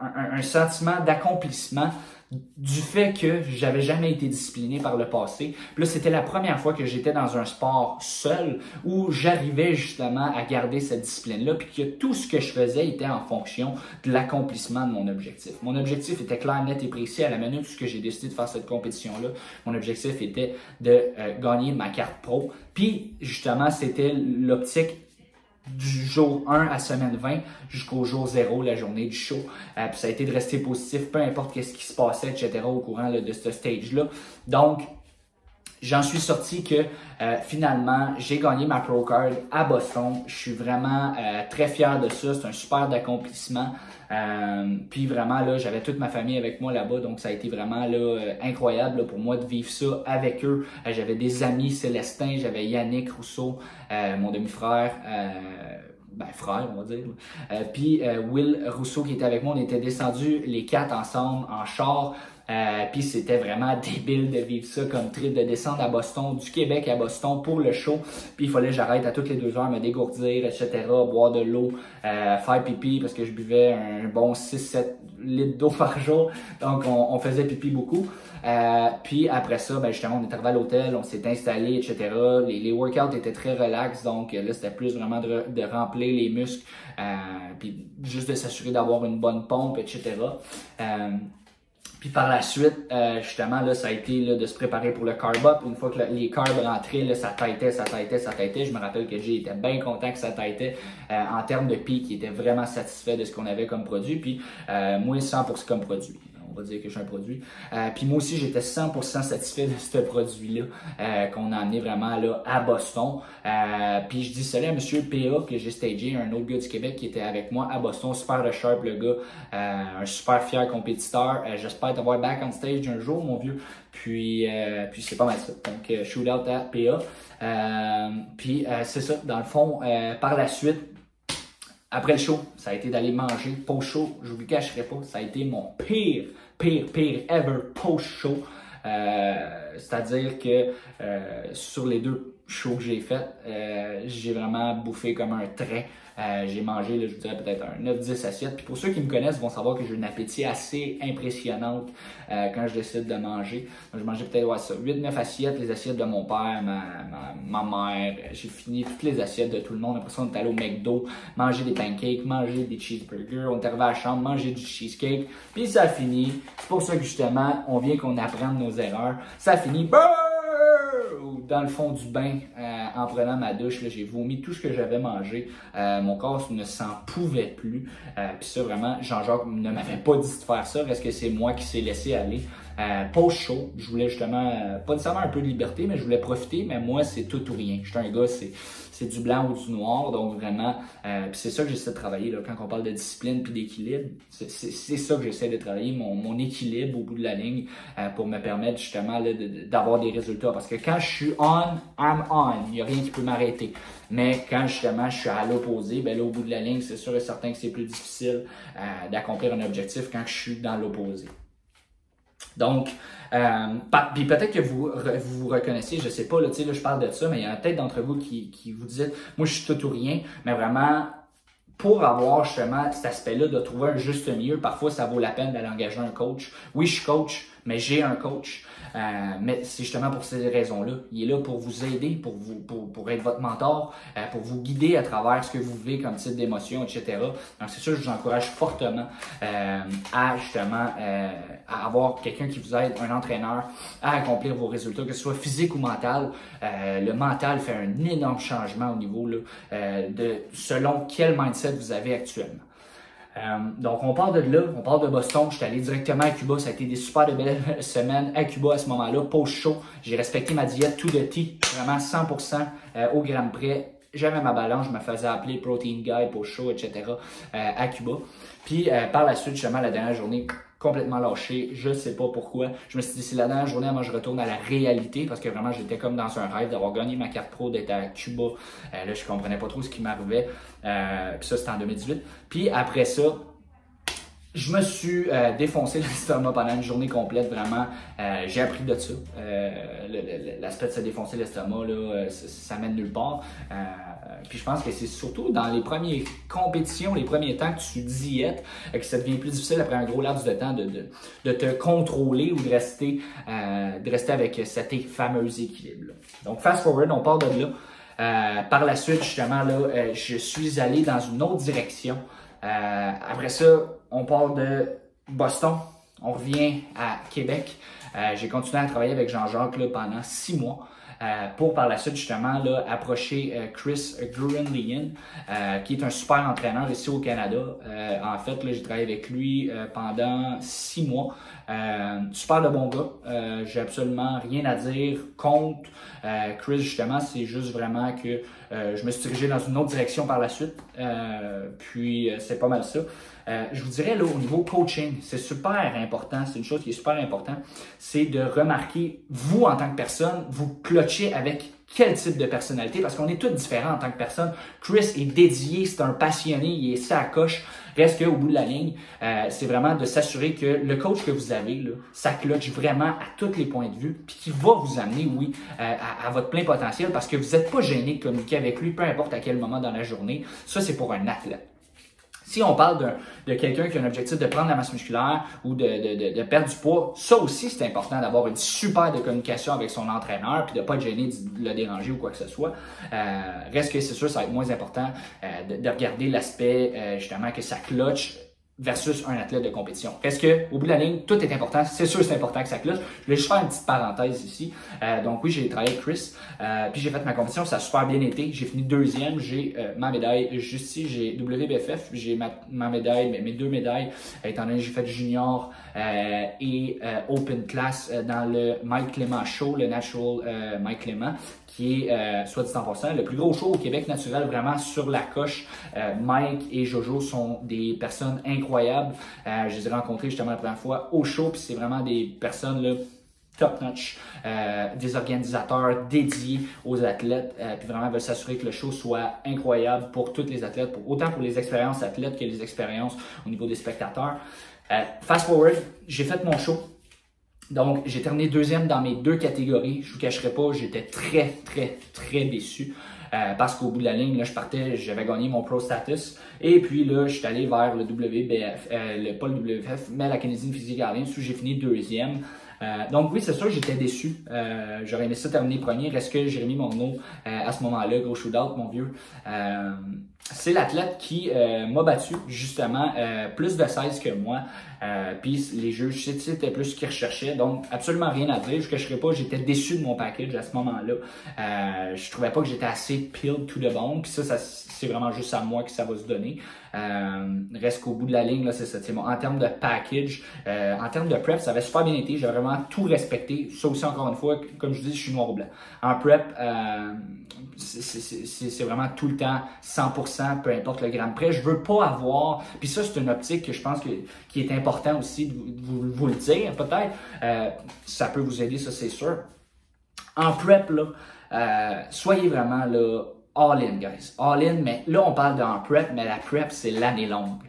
un, un, sentiment d'accomplissement du fait que j'avais jamais été discipliné par le passé. Puis là, c'était la première fois que j'étais dans un sport seul où j'arrivais justement à garder cette discipline-là, puis que tout ce que je faisais était en fonction de l'accomplissement de mon objectif. Mon objectif était clair, net et précis à la minute où j'ai décidé de faire cette compétition-là. Mon objectif était de euh, gagner ma carte pro. Puis justement, c'était l'optique du jour 1 à semaine 20 jusqu'au jour 0, la journée du show. Euh, puis ça a été de rester positif, peu importe qu'est-ce qui se passait, etc. au courant de ce stage-là. Donc, j'en suis sorti que euh, finalement, j'ai gagné ma Pro Card à Boston. Je suis vraiment euh, très fier de ça. C'est un super accomplissement. Euh, puis vraiment, là, j'avais toute ma famille avec moi là-bas. Donc, ça a été vraiment là, incroyable pour moi de vivre ça avec eux. j'avais des amis Célestin, j'avais Yannick Rousseau, mon demi-frère ben, frère, on va dire. puis Will Rousseau qui était avec moi, on était descendus les quatre ensemble en char euh, puis c'était vraiment (laughs) débile de vivre ça comme trip, de descendre à Boston, du Québec à Boston pour le show. Puis il fallait que j'arrête à toutes les deux heures, me dégourdir, etc., boire de l'eau, euh, faire pipi parce que je buvais un bon 6-7 litres d'eau (laughs) par jour. Donc on, faisait pipi beaucoup. Euh, puis après ça, ben justement, on est arrivé à l'hôtel, on s'est installé, etc. Les, les, workouts étaient très relax, donc là c'était plus vraiment de, de, remplir les muscles, euh, puis juste de s'assurer d'avoir une bonne pompe, etc. Puis par la suite, euh, justement, là, ça a été là, de se préparer pour le carb up. Une fois que les carbs rentraient, là, ça têtait, ça têtait, ça têtait. Je me rappelle que été bien content que ça têtait euh, en termes de pic. Il était vraiment satisfait de ce qu'on avait comme produit. Puis euh, moins 100% comme produit dire que je suis un produit. Euh, puis moi aussi, j'étais 100% satisfait de ce produit-là euh, qu'on a amené vraiment là à Boston. Euh, puis je dis salut à Monsieur PA que j'ai stagé, un autre gars du Québec qui était avec moi à Boston, super sharp le gars, un super fier compétiteur. J'espère t'avoir back on stage un jour, mon vieux. Puis, puis c'est pas mal ça. Donc, shoot out à PA. puis c'est ça, dans le fond, par la suite, après le show, ça a été d'aller manger post-show. Je vous le cacherai pas, ça a été mon pire, pire, pire ever post-show. Euh, c'est-à-dire que euh, sur les deux show que j'ai fait, euh, j'ai vraiment bouffé comme un trait. Euh, j'ai mangé, là, je vous dirais peut-être un 9-10 assiettes. Puis pour ceux qui me connaissent vont savoir que j'ai une appétit assez impressionnante euh, quand je décide de manger. Donc, je mangeais peut-être ouais, ça, 8-9 assiettes, les assiettes de mon père, ma, ma, ma mère. J'ai fini toutes les assiettes de tout le monde. Après ça, on est allé au McDo, manger des pancakes, manger des cheeseburgers. On est arrivé à la chambre, manger du cheesecake. Puis ça a fini. C'est pour ça que justement, on vient qu'on apprenne nos erreurs. Ça a dans le fond du bain euh, en prenant ma douche. J'ai vomi tout ce que j'avais mangé. Euh, mon corps ne s'en pouvait plus. Euh, Puis ça, vraiment, Jean-Jacques ne m'avait pas dit de faire ça. Est-ce que c'est moi qui s'est laissé aller? Euh, chaud, je voulais justement, euh, pas nécessairement un peu de liberté, mais je voulais profiter. Mais moi, c'est tout ou rien. Je un gars, c'est c'est du blanc ou du noir. Donc vraiment, euh, c'est ça que j'essaie de travailler. Là, quand on parle de discipline puis d'équilibre, c'est ça que j'essaie de travailler, mon, mon, équilibre au bout de la ligne euh, pour me permettre justement d'avoir des résultats. Parce que quand je suis on, I'm on. Il n'y a rien qui peut m'arrêter. Mais quand justement je suis à l'opposé, ben là, au bout de la ligne, c'est sûr et certain que c'est plus difficile euh, d'accomplir un objectif quand je suis dans l'opposé. Donc, euh, puis peut-être que vous, vous vous reconnaissez, je sais pas, là, là, je parle de ça, mais il y en a peut-être d'entre vous qui, qui vous disent, moi je suis tout ou rien, mais vraiment, pour avoir justement cet aspect-là de trouver un juste milieu, parfois ça vaut la peine d'aller engager un coach. Oui, je suis coach, mais j'ai un coach. Euh, mais c'est justement pour ces raisons-là. Il est là pour vous aider, pour vous, pour, pour être votre mentor, euh, pour vous guider à travers ce que vous vivez comme type d'émotion, etc. Donc c'est sûr, je vous encourage fortement euh, à justement à avoir quelqu'un qui vous aide, un entraîneur, à accomplir vos résultats, que ce soit physique ou mental. le mental fait un énorme changement au niveau là, de selon quel mindset vous avez actuellement. Euh, donc, on part de là, on part de Boston. Je suis allé directement à Cuba. Ça a été des super belles (laughs) semaines à Cuba à ce moment-là. Post chaud. J'ai respecté ma diète tout de thé, vraiment 100% euh, au gramme près. J'avais ma balance, je me faisais appeler Protein Guy, post chaud, etc. Euh, à Cuba. Puis par la suite, justement, la dernière journée, complètement lâché. Je sais pas pourquoi. Je me suis dit, c'est la dernière journée, moi, je retourne à la réalité parce que vraiment, j'étais comme dans un rêve d'avoir gagné ma carte pro, d'être à Cuba. Euh, là, je comprenais pas trop ce qui m'arrivait. Euh, puis ça, c'était en 2018. Puis après ça, je me suis euh, défoncé (laughs) l'estomac pendant une journée complète, vraiment. Euh, j'ai appris de ça. Euh, L'aspect de se défoncer l'estomac, là, ça, ça, mène nulle part. Euh, puis je pense que c'est surtout dans les premières compétitions, les premiers temps que tu diètes, que ça devient plus difficile après un gros laps de temps de, de, de te contrôler ou de rester, de rester avec cet fameux équilibre. -là. Donc fast forward, on part de là. par la suite, justement, là, je suis allé dans une autre direction. Euh, après ça, on part de Boston, on revient à Québec. Euh, j'ai continué à travailler avec Jean-Jacques pendant six mois. Euh, pour par la suite justement approcher euh, Chris euh, qui est un super entraîneur ici au Canada. en fait, j'ai travaillé avec lui pendant six mois. super de bon gars. j'ai absolument rien à dire contre Chris justement. C'est juste vraiment que je me suis dirigé dans une autre direction par la suite. puis c'est pas mal ça. Euh, je vous dirais là, au niveau coaching, c'est super important, c'est une chose qui est super importante, c'est de remarquer, vous en tant que personne, vous clochez avec quel type de personnalité, parce qu'on est tous différents en tant que personne. Chris est dédié, c'est un passionné, il est ça à coche. Reste qu'au bout de la ligne, euh, c'est vraiment de s'assurer que le coach que vous avez, là, ça vraiment à tous les points de vue, puis qui va vous amener, oui, euh, à, à, votre plein potentiel, parce que vous n'êtes pas gêné de communiquer avec lui, peu importe à quel moment dans la journée. Ça, c'est pour un athlète. Si on parle de, quelqu'un qui a un objectif de prendre la masse musculaire ou de, perdre du poids, ça aussi c'est important d'avoir une super communication avec son entraîneur puis de pas gêner de le déranger ou quoi que ce soit. Euh, reste que c'est sûr, ça va être moins important euh, de, regarder l'aspect euh, justement que ça clutch versus un athlète de compétition. Est-ce que, au bout de la ligne, tout est important? C'est sûr, c'est important que ça cloche. Je voulais juste faire une petite parenthèse ici. Euh, donc oui, j'ai travaillé avec Chris, euh, puis j'ai fait ma compétition, ça a super bien été. J'ai fini deuxième, j'ai euh, ma médaille juste ici, j'ai WBFF, j'ai ma, médaille, mes, deux médailles, étant donné que j'ai fait junior euh, et euh, open class dans le Mike Clément Show, le Natural Mike Clément qui est, euh, soit dit en le plus gros show au Québec naturel, vraiment sur la coche. Euh, Mike et Jojo sont des personnes incroyables. Euh, je les ai rencontrés justement la première fois au show, puis c'est vraiment des personnes là, top-notch, euh, des organisateurs dédiés aux athlètes, euh, puis vraiment veulent s'assurer que le show soit incroyable pour tous les athlètes, pour, autant pour les expériences athlètes que les expériences au niveau des spectateurs. Fast forward, j'ai fait mon show. Donc, j'ai terminé deuxième dans mes deux catégories. Je vous cacherai pas, j'étais très, très, très déçu. Euh, parce qu'au bout de la ligne, là, je partais, j'avais gagné mon pro status. Et puis là, je suis allé vers le WBF, euh, le, pas le WBF, mais la Canadian Physique Alliance où j'ai fini deuxième. Euh, donc oui, c'est sûr, j'étais déçu. Euh, J'aurais aimé ça terminer premier. Reste que Jérémy Monod, euh, à ce moment-là, gros shootout, mon vieux? C'est l'athlète qui euh, m'a battu justement euh, plus de 16 que moi. Euh, Puis les juges, c'était plus ce qu'ils recherchaient. Donc absolument rien à dire. Je ne cacherai pas, j'étais déçu de mon package à ce moment-là. Je trouvais pas que j'étais assez peeled to the bone. Puis ça, ça c'est vraiment juste à moi que ça va se donner. Reste qu'au bout de la ligne, là, c'est ça. En termes de package, en termes de prep, ça avait super bien été. J'ai vraiment tout respecté. Ça aussi, encore une fois, comme je dis, je suis noir ou blanc. En prep, c'est vraiment tout le temps 100%, peu importe le gramme près. Je veux pas avoir. Puis ça, c'est une optique que je pense que, qui est important aussi de vous, le dire, peut-être. Euh, ça peut vous aider, ça, c'est sûr. En prep, là, euh, soyez vraiment là all-in, guys. All-in, mais là, on parle d'un prep, mais la prep, c'est l'année longue.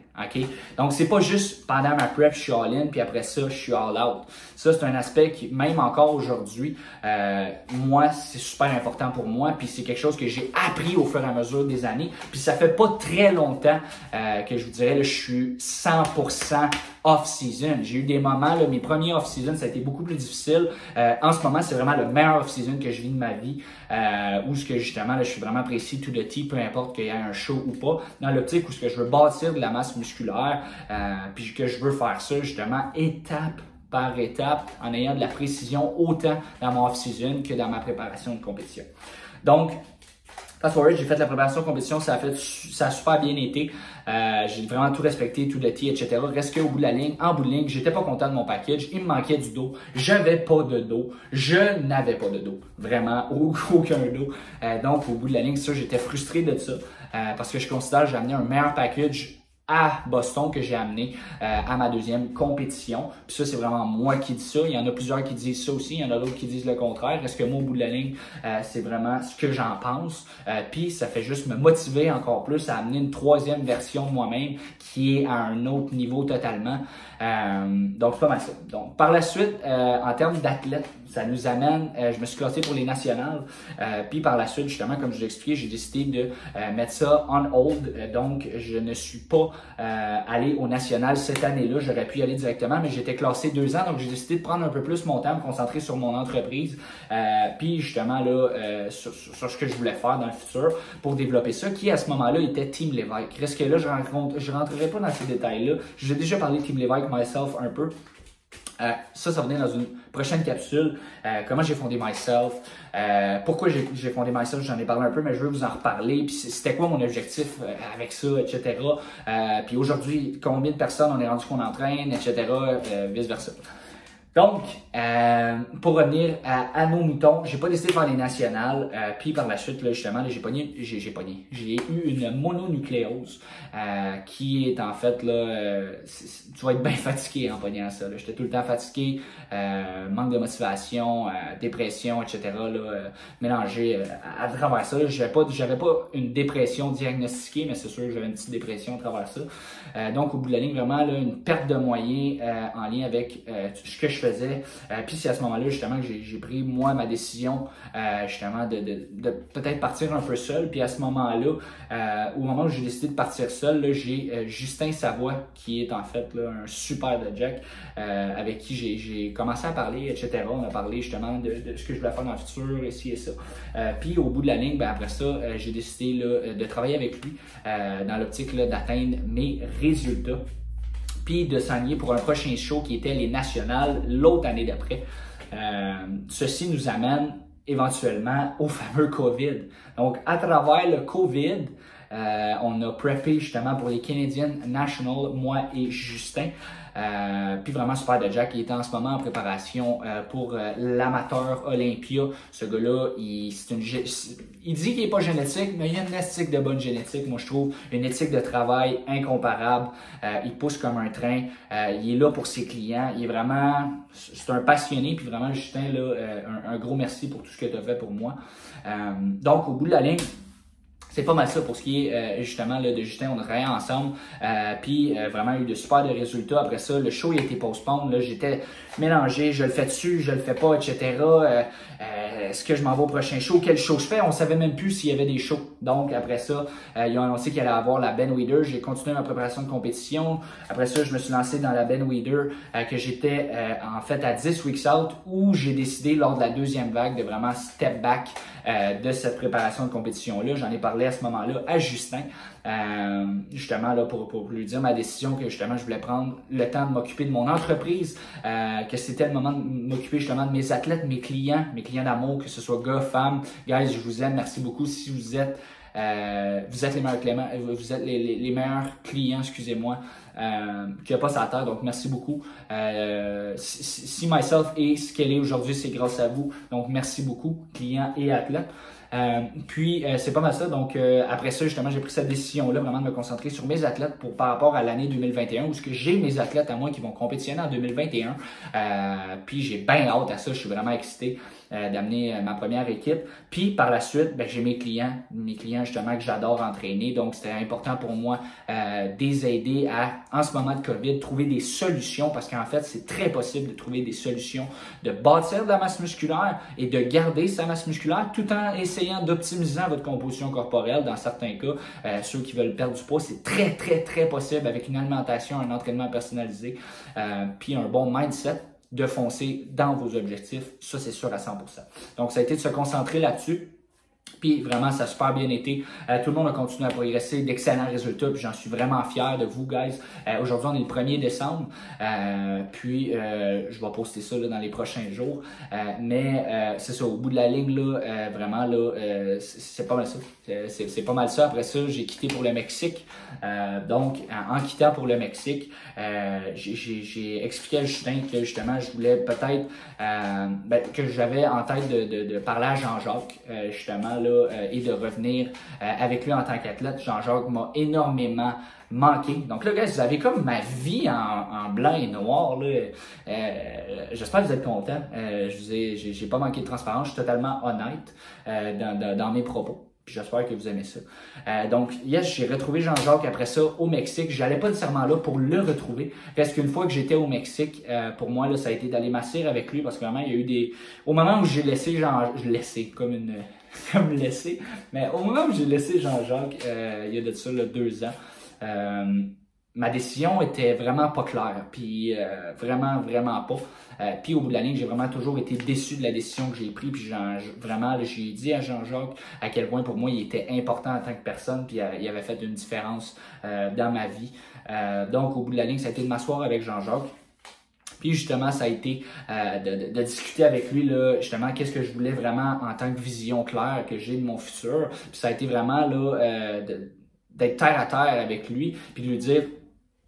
Donc, c'est pas juste pendant ma prep, je suis all-in, puis après ça, je suis all-out. Ça, c'est un aspect qui, même encore aujourd'hui, euh, moi, c'est super important pour moi, puis c'est quelque chose que j'ai appris au fur et à mesure des années. Puis ça fait pas très longtemps euh, que je vous dirais, là, je suis 100% off-season. J'ai eu des moments, là, mes premiers off-season, ça a été beaucoup plus difficile. Euh, en ce moment, c'est vraiment le meilleur off-season que je vis de ma vie, euh, où ce que justement, là, je suis vraiment précis tout le temps, peu importe qu'il y ait un show ou pas, dans l'optique où ce que je veux bâtir de la masse musculaire, euh, puis que je veux faire ça justement étape par étape en ayant de la précision autant dans mon off-season que dans ma préparation de compétition. Donc, Fast forward, j'ai fait la préparation compétition, ça a, fait, ça a super bien été. Euh, j'ai vraiment tout respecté, tout le tea, etc. Reste qu'au bout de la ligne, en bout de ligne, j'étais pas content de mon package. Il me manquait du dos. J'avais pas de dos. Je n'avais pas de dos. Vraiment, (laughs) aucun dos. Euh, donc, au bout de la ligne, ça, j'étais frustré de ça. Euh, parce que je considère que j'ai amené un meilleur package à Boston que j'ai amené euh, à ma deuxième compétition. Puis ça, c'est vraiment moi qui dis ça. Il y en a plusieurs qui disent ça aussi. Il y en a d'autres qui disent le contraire. Est-ce que moi, au bout de la ligne, euh, c'est vraiment ce que j'en pense? Euh, puis ça fait juste me motiver encore plus à amener une troisième version de moi-même qui est à un autre niveau totalement. Donc, c'est pas mal ça. Donc, par la suite, en termes d'athlète, ça nous amène, je me suis classé pour les nationales. puis par la suite, justement, comme je l'ai expliqué, j'ai décidé de mettre ça on hold. donc, je ne suis pas euh, aller au national cette année-là. J'aurais pu y aller directement, mais j'étais classé deux ans, donc j'ai décidé de prendre un peu plus mon temps, me concentrer sur mon entreprise, euh, puis justement là euh, sur, ce que je voulais faire dans le futur pour développer ça, qui à ce moment-là était Team Lévesque. Reste que là, je ne je rentrerai pas dans ces détails-là. J'ai déjà parlé de Team Lévesque myself un peu. Euh, ça, ça va venir dans une prochaine capsule. Euh, comment j'ai fondé Myself? Euh, pourquoi j'ai fondé Myself, j'en ai parlé un peu, mais je veux vous en reparler. Puis c'était quoi mon objectif avec ça, etc. puis aujourd'hui, combien de personnes on est rendu qu'on entraîne, etc. vice-versa. Donc, euh, pour revenir à, nos moutons, j'ai pas décidé de faire les nationales. Euh, puis par la suite, justement, j'ai pogné, j'ai, j'ai eu une mononucléose euh, qui est en fait là, tu vas être bien (laughs) fatigué en pognant ça. J'étais tout le temps fatigué, manque de motivation, dépression, etc. Mélangé à, travers ça. J'avais pas, j'avais pas une dépression diagnostiquée, mais c'est sûr que j'avais une petite dépression à travers ça. donc au bout de la ligne, vraiment une perte de moyens en lien avec ce que je faisais. Euh, puis c'est à ce moment-là justement que j'ai pris moi ma décision euh, justement de, peut-être partir un peu seul. Puis à ce moment-là, euh, au moment où j'ai décidé de partir seul, j'ai Justin Savoie qui est en fait là, un super de Jack avec qui j'ai commencé à parler, etc. On a parlé justement de, ce que je voulais faire dans le futur, ici et ça. puis au bout de la ligne, ben, après ça, j'ai décidé là, de travailler avec lui dans l'optique d'atteindre mes résultats de s'enligner pour un prochain show qui était les nationales l'autre année d'après. Euh, ceci nous amène éventuellement au fameux COVID. Donc, à travers le COVID, euh, on a preppé justement pour les Canadian National, moi et Justin. Euh, puis vraiment super de Jack, qui est en ce moment en préparation euh, pour l'amateur Olympia. Ce gars-là, il, une, il dit qu'il n'est pas génétique, mais il a une éthique de bonne génétique, moi je trouve, une éthique de travail incomparable. il pousse comme un train, il est là pour ses clients, il est vraiment, c'est un passionné, puis vraiment Justin, là, un, un, gros merci pour tout ce que tu as fait pour moi. donc au bout de la ligne, c'est pas mal ça pour ce qui est euh, justement là, de Justin. On a travaillé ensemble, euh, puis euh, vraiment eu de super de résultats. Après ça, le show il a été postponed. Là, j'étais mélangé, je le fais dessus, je le fais pas, etc. Est-ce que je m'en vais au prochain show? Quel show je fais? On savait même plus s'il y avait des shows. Donc après ça, ils ont annoncé qu'il allait avoir la Ben Weeder. J'ai continué ma préparation de compétition. Après ça, je me suis lancé dans la Ben Weeder que j'étais en fait à 10 weeks out où j'ai décidé lors de la deuxième vague de vraiment step back de cette préparation de compétition-là. J'en ai parlé à ce moment-là à Justin, euh, justement là pour, pour, lui dire ma décision que justement je voulais prendre le temps de m'occuper de mon entreprise, euh, que c'était le moment de m'occuper justement de mes athlètes, mes clients, mes clients d'amour, que ce soit gars, femmes. Guys, je vous aime, merci beaucoup. Si vous êtes euh, vous êtes les meilleurs clients, vous êtes les, meilleurs clients, excusez-moi, euh, qui a pas sa terre. Donc merci beaucoup. Euh, si, myself est ce qu'elle est aujourd'hui, c'est grâce à vous. Donc merci beaucoup, clients et athlètes. Euh, puis euh, c'est pas mal ça. Donc euh, après ça, justement, j'ai pris cette décision-là vraiment de me concentrer sur mes athlètes pour par rapport à l'année 2021 où ce que j'ai mes athlètes à moi qui vont compétitionner en 2021. puis j'ai bien hâte à ça. Je suis vraiment excité. Euh, d'amener euh, ma première équipe. Puis par la suite, ben, j'ai mes clients, mes clients justement que j'adore entraîner. Donc c'était important pour moi euh, de les aider à, en ce moment de COVID, trouver des solutions parce qu'en fait, c'est très possible de trouver des solutions de bâtir de la masse musculaire et de garder sa masse musculaire tout en essayant d'optimiser votre composition corporelle. Dans certains cas, euh, ceux qui veulent perdre du poids, c'est très, très, très possible avec une alimentation, un entraînement personnalisé, euh, puis un bon mindset de foncer dans vos objectifs. Ça, c'est sûr à 100%. Donc, ça a été de se concentrer là-dessus. Puis vraiment, ça a super bien été. Euh, tout le monde a continué à progresser, d'excellents résultats, puis j'en suis vraiment fier de vous, guys. Euh, aujourd'hui, on est le 1er décembre, euh, puis je vais poster ça dans les prochains jours. mais c'est ça, au bout de la ligne, là, vraiment, là, c'est pas mal ça. C'est pas mal ça. Après ça, j'ai quitté pour le Mexique. donc, en, quittant pour le Mexique, j'ai expliqué à Justin que justement, je voulais peut-être ben, que j'avais en tête de, de, de parler à Jean-Jacques, justement, là, euh, et de revenir euh, avec lui en tant qu'athlète. Jean-Jacques m'a énormément manqué. Donc là, guys, vous avez comme ma vie en, blanc et noir. Euh, J'espère que vous êtes contents. Euh, je vous ai, j'ai pas manqué de transparence. Je suis totalement honnête dans, mes propos. J'espère que vous aimez ça. Euh, donc, yes, j'ai retrouvé Jean-Jacques après ça au Mexique. J'allais pas nécessairement là pour le retrouver. Parce qu'une fois que j'étais au Mexique, euh, pour moi, là, ça a été d'aller m'asseoir avec lui parce que vraiment, il y a eu des. Au moment où j'ai laissé Jean je laissé comme une (laughs) comme laissé. Mais au moment où j'ai laissé Jean-Jacques, euh, il y a de ça là, deux ans, ma décision était vraiment pas claire. Puis euh, vraiment, vraiment pas. puis au bout de la ligne, j'ai vraiment toujours été déçu de la décision que j'ai prise. Puis vraiment, j'ai dit à Jean-Jacques à quel point pour moi il était important en tant que personne. Puis il avait fait une différence dans ma vie. donc au bout de la ligne, ça a été de m'asseoir avec Jean-Jacques puis justement, ça a été euh, de, discuter avec lui, là, justement, qu'est-ce que je voulais vraiment en tant que vision claire que j'ai de mon futur. Puis ça a été vraiment là euh, d'être terre à terre avec lui, puis de lui dire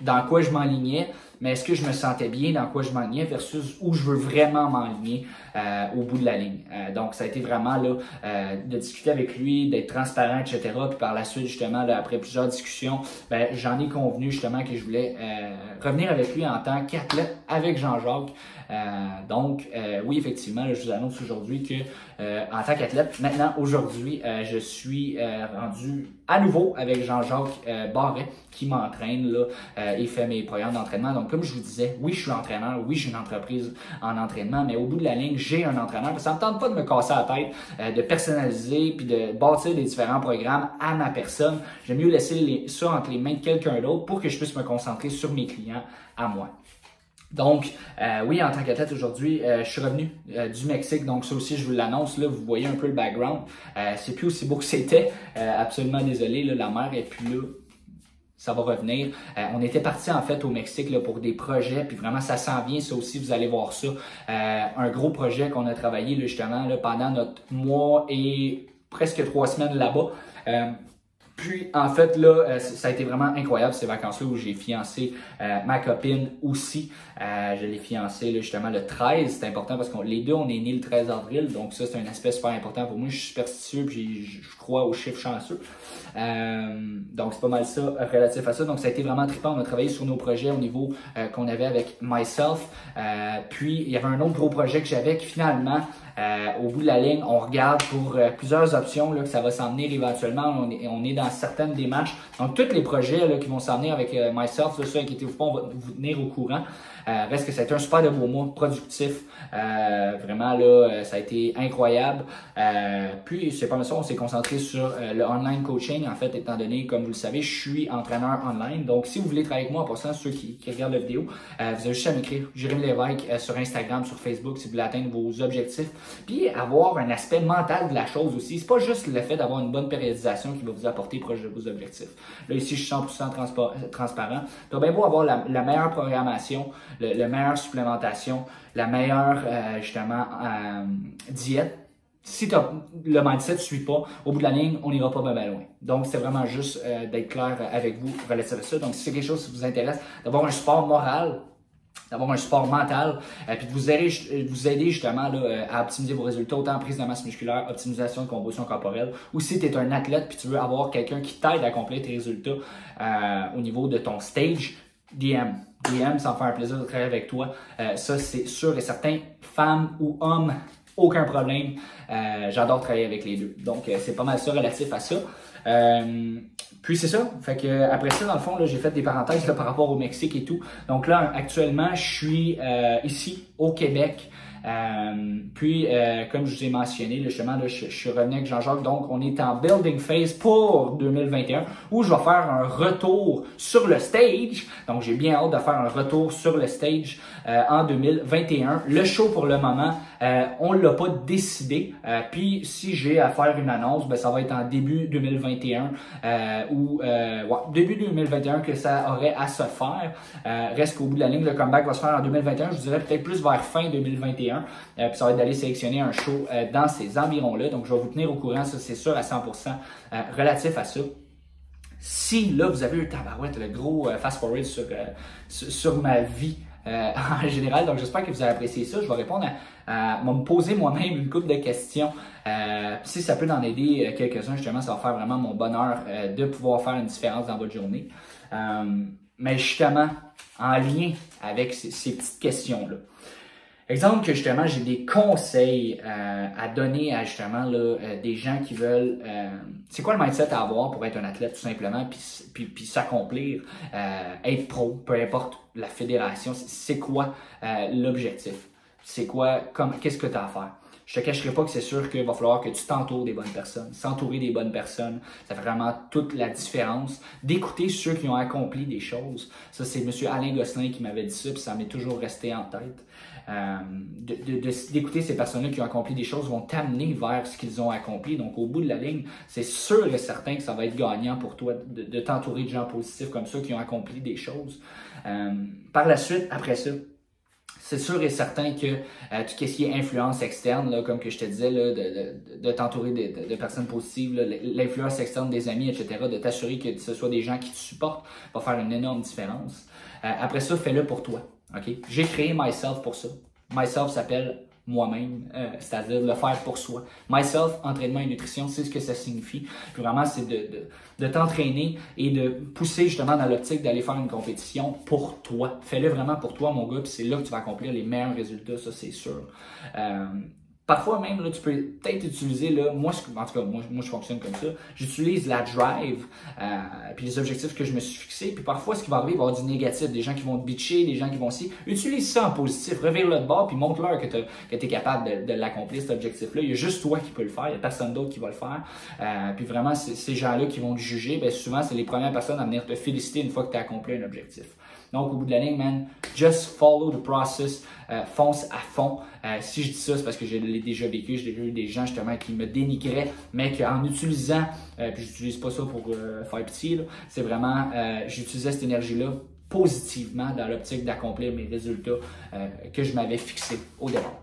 dans quoi je m'enlignais, mais est-ce que je me sentais bien dans quoi je m'enlignais versus où je veux vraiment m'enligner euh, au bout de la ligne. Euh, donc, ça a été vraiment là euh, de discuter avec lui, d'être transparent, etc. Puis par la suite, justement, là, après plusieurs discussions, ben, j'en ai convenu justement que je voulais euh, revenir avec lui en tant qu'athlète avec Jean-Jacques. Euh, donc, oui, effectivement, je vous annonce aujourd'hui que en tant qu'athlète, maintenant, aujourd'hui, je suis rendu à nouveau avec Jean-Jacques Barret qui m'entraîne là et fait mes programmes d'entraînement. Donc, comme je vous disais, oui, je suis entraîneur, oui, j'ai une entreprise en entraînement, mais au bout de la ligne, j'ai un entraîneur. Ça me tente pas de me casser la tête, euh, de personnaliser puis de bâtir les différents programmes à ma personne. J'aime mieux laisser ça entre les mains de quelqu'un d'autre pour que je puisse me concentrer sur mes clients à moi. Donc, euh, oui, en tant qu'athlète aujourd'hui, euh, je suis revenu du Mexique, donc ça aussi, je vous l'annonce, là, vous voyez un peu le background. c'est plus aussi beau que c'était, absolument désolé, là, la mer est plus là, ça va revenir. Euh, on était parti en fait au Mexique là, pour des projets, puis vraiment ça s'en vient, ça aussi, vous allez voir ça. Euh, un gros projet qu'on a travaillé justement là, pendant notre mois et presque trois semaines là-bas. Puis, en fait, là, euh, ça a été vraiment incroyable ces vacances-là où j'ai fiancé euh, ma copine aussi. Euh, je l'ai fiancée là, justement le 13. C'est important parce que les deux, on est nés le 13 avril. Donc, ça, c'est un aspect super important pour moi. Je suis superstitieux puis je crois aux chiffres chanceux. donc, c'est pas mal ça relatif à ça. Donc, ça a été vraiment trippant. On a travaillé sur nos projets au niveau qu'on avait avec Myself. puis, il y avait un autre gros projet que j'avais qui finalement au bout de la ligne, on regarde pour plusieurs options là, que ça va s'en venir éventuellement. On est, on est dans certaines démarches. Donc, tous les projets qui vont s'en venir avec euh, Myself, ça, inquiétez-vous pas, on va vous tenir au courant. Euh, reste que ça un super de beau mois, productif. Euh, vraiment, là, euh, ça a été incroyable. puis, c'est pas mal ça, on s'est concentré sur le online coaching. En fait, étant donné, comme vous le savez, je suis entraîneur online. Donc, si vous voulez travailler avec moi, en passant, ceux qui, qui regardent la vidéo, vous avez juste à m'écrire Jérémy Lévesque sur Instagram, sur Facebook, si vous voulez atteindre vos objectifs. Puis, avoir un aspect mental de la chose aussi. C'est pas juste le fait d'avoir une bonne périodisation qui va vous apporter proche de vos objectifs. Là, ici, je suis 100% transparent. Tu bien beau avoir la, la meilleure programmation, le, meilleure supplémentation, la meilleure, euh, justement, euh, diète. Si le mindset ne suit pas, au bout de la ligne, on n'ira pas bien, loin. Donc, c'est vraiment juste euh, d'être clair avec vous relatif à ça. Donc, si c'est quelque chose qui vous intéresse, d'avoir un support moral, d'avoir un support mental, puis de vous aider, vous aider justement à optimiser vos résultats, autant en prise de masse musculaire, optimisation de composition corporelle, ou si tu es un athlète puis tu veux avoir quelqu'un qui t'aide à accomplir tes résultats au niveau de ton stage, DM. DM, ça me fait un plaisir de travailler avec toi. Euh, ça, c'est sûr et certain. Femmes ou hommes, aucun problème. Euh, j'adore travailler avec les deux. Donc, euh, c'est pas mal ça relatif à ça. puis c'est ça. Fait que après ça, dans le fond, j'ai fait des parenthèses par rapport au Mexique et tout. Donc là, actuellement, je suis ici au Québec. Euh, puis, euh, comme je vous ai mentionné, justement, là, je, suis revenu avec Jean-Jacques. Donc, on est en building phase pour 2021 où je vais faire un retour sur le stage. Donc, j'ai bien hâte de faire un retour sur le stage euh, en 2021. Le show, pour le moment, euh, on l'a pas décidé. Euh, puis, si j'ai à faire une annonce, ben, ça va être en début 2021 ou ouais, début 2021 que ça aurait à se faire. reste qu'au bout de la ligne, le comeback va se faire en 2021. Je dirais peut-être plus vers fin 2021. Euh, puis ça va être d'aller sélectionner un show euh, dans ces environs-là. Donc, je vais vous tenir au courant, ça c'est sûr à 100% euh, relatif à ça. Si là, vous avez eu tabarouette, le gros fast-forward sur, sur, ma vie (laughs) en général, donc j'espère que vous avez apprécié ça. Je vais répondre à, me poser moi-même une couple de questions. si ça peut en aider quelques-uns, justement, ça va faire vraiment mon bonheur de pouvoir faire une différence dans votre journée. mais justement, en lien avec ces petites questions-là. Exemple que justement, j'ai des conseils euh, à donner à justement là, euh, des gens qui veulent. Euh, c'est quoi le mindset à avoir pour être un athlète tout simplement, puis, puis, puis s'accomplir, être pro, peu importe la fédération. C'est quoi l'objectif? C'est quoi, qu'est-ce que tu as à faire? Je te cacherai pas que c'est sûr qu'il va falloir que tu t'entoures des bonnes personnes. S'entourer des bonnes personnes, ça fait vraiment toute la différence. D'écouter ceux qui ont accompli des choses. Ça, c'est M. Alain Gosselin qui m'avait dit ça, puis ça m'est toujours resté en tête. Euh, d'écouter ces personnes-là qui ont accompli des choses vont t'amener vers ce qu'ils ont accompli. Donc, au bout de la ligne, c'est sûr et certain que ça va être gagnant pour toi de, t'entourer de gens positifs comme ça qui ont accompli des choses. Euh, par la suite, après ça, c'est sûr et certain que euh, tout ce qui est influence externe, là, comme que je te disais, là, de, de, t'entourer de, de, personnes positives, l'influence externe des amis, etc., de t'assurer que ce soit des gens qui te supportent, va faire une énorme différence. après ça, fais-le pour toi. J'ai créé Myself pour ça. Myself s'appelle moi-même, euh, c'est-à-dire le faire pour soi. Myself, entraînement et nutrition, c'est ce que ça signifie. vraiment, c'est de, de, de t'entraîner et de pousser justement dans l'optique d'aller faire une compétition pour toi. Fais-le vraiment pour toi, mon gars, puis c'est là que tu vas accomplir les meilleurs résultats, ça c'est sûr. Euh, Parfois même, là, tu peux peut-être utiliser, là, moi, en tout cas, moi, moi je fonctionne comme ça, j'utilise la drive, euh, puis les objectifs que je me suis fixés, puis parfois, ce qui va arriver, il va y avoir du négatif, des gens qui vont te bitcher, des gens qui vont aussi. Utilise ça en positif, revire-le de bord, puis montre-leur que tu es capable de, l'accomplir, cet objectif-là. Il y a juste toi qui peux le faire, il n'y a personne d'autre qui va le faire. Euh, puis vraiment, ces gens-là qui vont te juger, ben, souvent, c'est les premières personnes à venir te féliciter une fois que tu as accompli un objectif. Donc, au bout de la ligne, man, just follow the process, euh, fonce à fond. Euh, si je dis ça, c'est parce que je l'ai déjà vécu. J'ai vu des gens justement qui me dénigraient, mais qu'en utilisant, euh, puis j'utilise pas ça pour faire petit, c'est vraiment, j'utilisais cette énergie-là positivement dans l'optique d'accomplir mes résultats que je m'avais fixés au départ.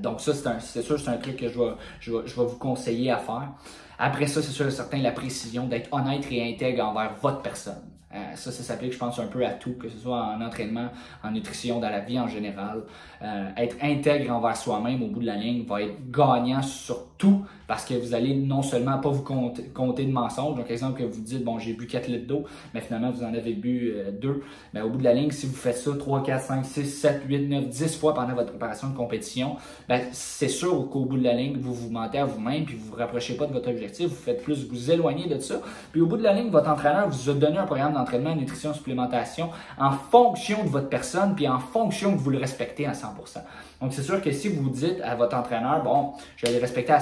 donc ça, c'est sûr, c'est un truc que je vais, je, vais, je vais vous conseiller à faire. Après ça, c'est sûr et certain la précision d'être honnête et intègre envers votre personne. Euh, ça, ça s'applique, je pense, un peu à tout, que ce soit en entraînement, en nutrition, dans la vie en général. Euh, être intègre envers soi-même au bout de la ligne va être gagnant sur tout parce que vous allez non seulement pas vous compter, compter de mensonges. Donc, exemple, que vous dites, bon, j'ai bu 4 litres d'eau, mais finalement, vous en avez bu 2. Euh, mais au bout de la ligne, si vous faites ça 3, 4, 5, 6, 7, 8, 9, 10 fois pendant votre préparation de compétition, ben, c'est sûr qu'au bout de la ligne, vous vous mentez à vous-même puis vous vous rapprochez pas de votre objectif. Vous faites plus vous éloigner de ça. Puis au bout de la ligne, votre entraîneur vous a donné un programme d'entraînement, nutrition, supplémentation en fonction de votre personne puis en fonction que vous le respectez à 100%. Donc, c'est sûr que si vous dites à votre entraîneur, bon, je vais le respecter à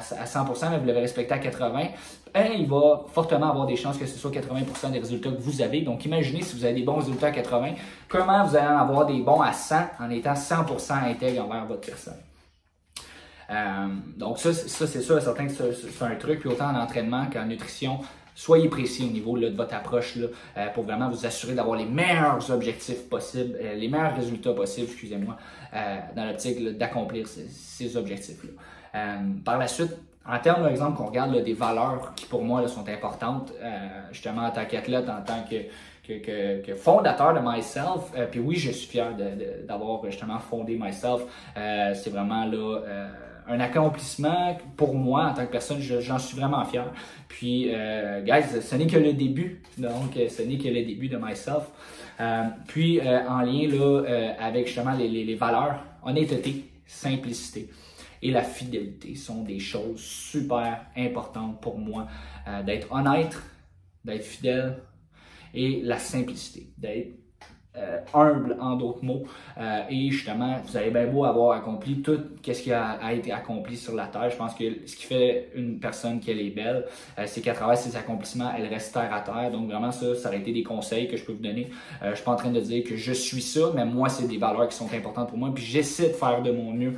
100%, mais vous l'avez respecté à 80%, ben, il va fortement avoir des chances que ce soit 80% des résultats que vous avez. Donc, imaginez si vous avez des bons résultats à 80, comment vous allez en avoir des bons à 100 en étant 100% intègre envers votre personne. Euh, donc ça, ça c'est sûr, certain que c'est un truc, puis autant en entraînement qu'en nutrition, soyez précis au niveau de votre approche là, euh, pour vraiment vous assurer d'avoir les meilleurs objectifs possibles, euh, les meilleurs résultats possibles, excusez-moi, dans l'optique d'accomplir ces, objectifs-là. par la suite, en termes, par qu'on regarde des valeurs qui pour moi sont importantes, justement en tant qu'athlète, en tant que, fondateur de Myself. puis oui, je suis fier d'avoir justement fondé Myself. c'est vraiment là un accomplissement pour moi en tant que personne, j'en suis vraiment fier. Puis, euh, guys, ce n'est que le début. Donc, ce n'est que le début de myself. Euh, puis, euh, en lien là, avec justement les, les, valeurs, honnêteté, simplicité et la fidélité sont des choses super importantes pour moi. d'être honnête, d'être fidèle et la simplicité, d'être euh, humble en d'autres mots. Euh, et justement, vous avez bien beau avoir accompli tout ce qui a, été accompli sur la terre. Je pense que ce qui fait une personne qu'elle est belle, euh, c'est qu'à travers ses accomplissements, elle reste terre à terre. Donc vraiment, ça, ça aurait été des conseils que je peux vous donner. je suis pas en train de dire que je suis ça, mais moi, c'est des valeurs qui sont importantes pour moi. Puis j'essaie de faire de mon mieux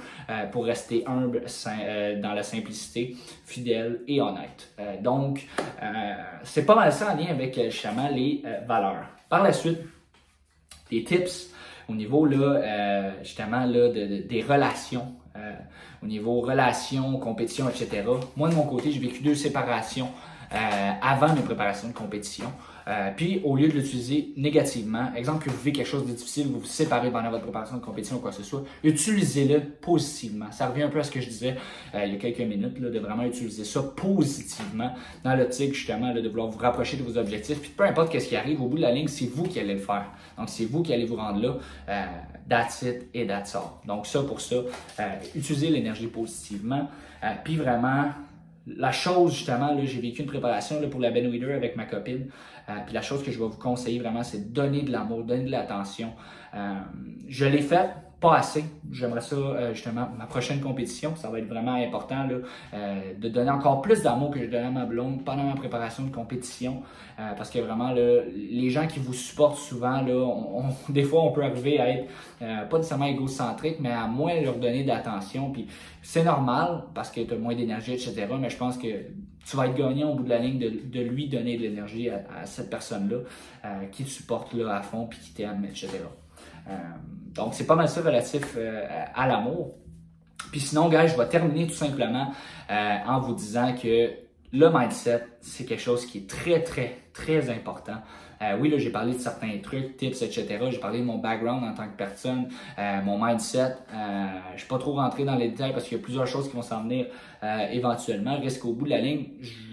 pour rester humble dans la simplicité, fidèle et honnête. donc, c'est pas mal ça en lien avec justement les valeurs. Par la suite, des tips au niveau là, euh, justement là, des relations, euh, au niveau relations, compétition, etc. Moi, de mon côté, j'ai vécu deux séparations euh, avant mes préparations de compétition. Euh, puis, au lieu de l'utiliser négativement, exemple que vous vivez quelque chose de difficile, vous vous séparez pendant votre préparation de compétition ou quoi que ce soit, utilisez-le positivement. Ça revient un peu à ce que je disais euh, il y a quelques minutes, là, de vraiment utiliser ça positivement dans l'optique justement de vouloir vous rapprocher de vos objectifs. Puis peu importe ce qui arrive, au bout de la ligne, c'est vous qui allez le faire. Donc, c'est vous qui allez vous rendre là. Euh, et that's. Donc, ça pour ça, euh, utilisez l'énergie positivement. puis vraiment, la chose, justement, j'ai vécu une préparation là, pour la Ben Weeder avec ma copine. Euh, puis la chose que je vais vous conseiller vraiment, c'est de donner de l'amour, donner de l'attention. Euh, je l'ai fait, pas assez. J'aimerais ça, euh, justement, ma prochaine compétition, ça va être vraiment important là, euh, de donner encore plus d'amour que je donnais à ma blonde pendant ma préparation de compétition. Euh, parce que vraiment, là, les gens qui vous supportent souvent, là, (laughs) des fois, on peut arriver à être pas nécessairement égocentrique, mais à moins leur donner d'attention. Puis c'est normal parce que tu as moins d'énergie, etc. Mais je pense que tu vas être gagnant au bout de la ligne de, lui donner de l'énergie à, cette personne-là qui te supporte là, à fond puis qui t'aime, etc. Euh, donc, c'est pas mal ça relatif euh, à l'amour. Puis sinon, gars, je vais terminer tout simplement euh, en vous disant que le mindset, c'est quelque chose qui est très, très, très important. oui, là, j'ai parlé de certains trucs, tips, etc. J'ai parlé de mon background en tant que personne, mon mindset. Euh, je ne suis pas trop rentré dans les détails parce qu'il y a plusieurs choses qui vont s'en venir euh, éventuellement. Reste qu'au bout de la ligne,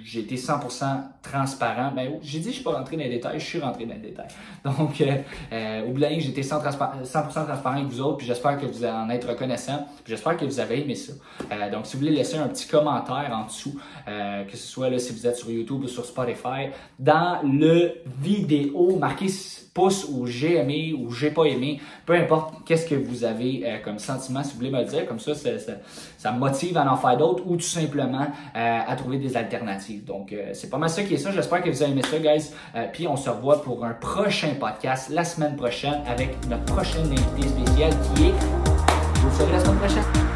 j'ai été 100% transparent. Ben, j'ai dit que je suis pas rentré dans les détails, je suis rentré dans les détails. (laughs) Donc, euh, euh, au bout de la ligne, j'ai été 100%, transparent avec vous autres, puis j'espère que vous en être reconnaissant, puis j'espère que vous avez aimé ça. donc, si vous voulez laisser un petit commentaire en dessous, que ce soit là, si vous êtes sur YouTube ou sur Spotify, dans le vidéo, marquez pouce ou j'ai aimé ou j'ai pas aimé, peu importe qu'est-ce que vous avez euh, comme sentiment, si vous voulez me le dire, comme ça, ça, me motive à en faire d'autres ou tout simplement euh, à trouver des alternatives. Donc, euh, c'est pas mal ça qui est ça. J'espère que vous avez aimé ça, guys. puis on se revoit pour un prochain podcast la semaine prochaine avec notre prochaine invité spéciale qui est, vous le la semaine prochaine.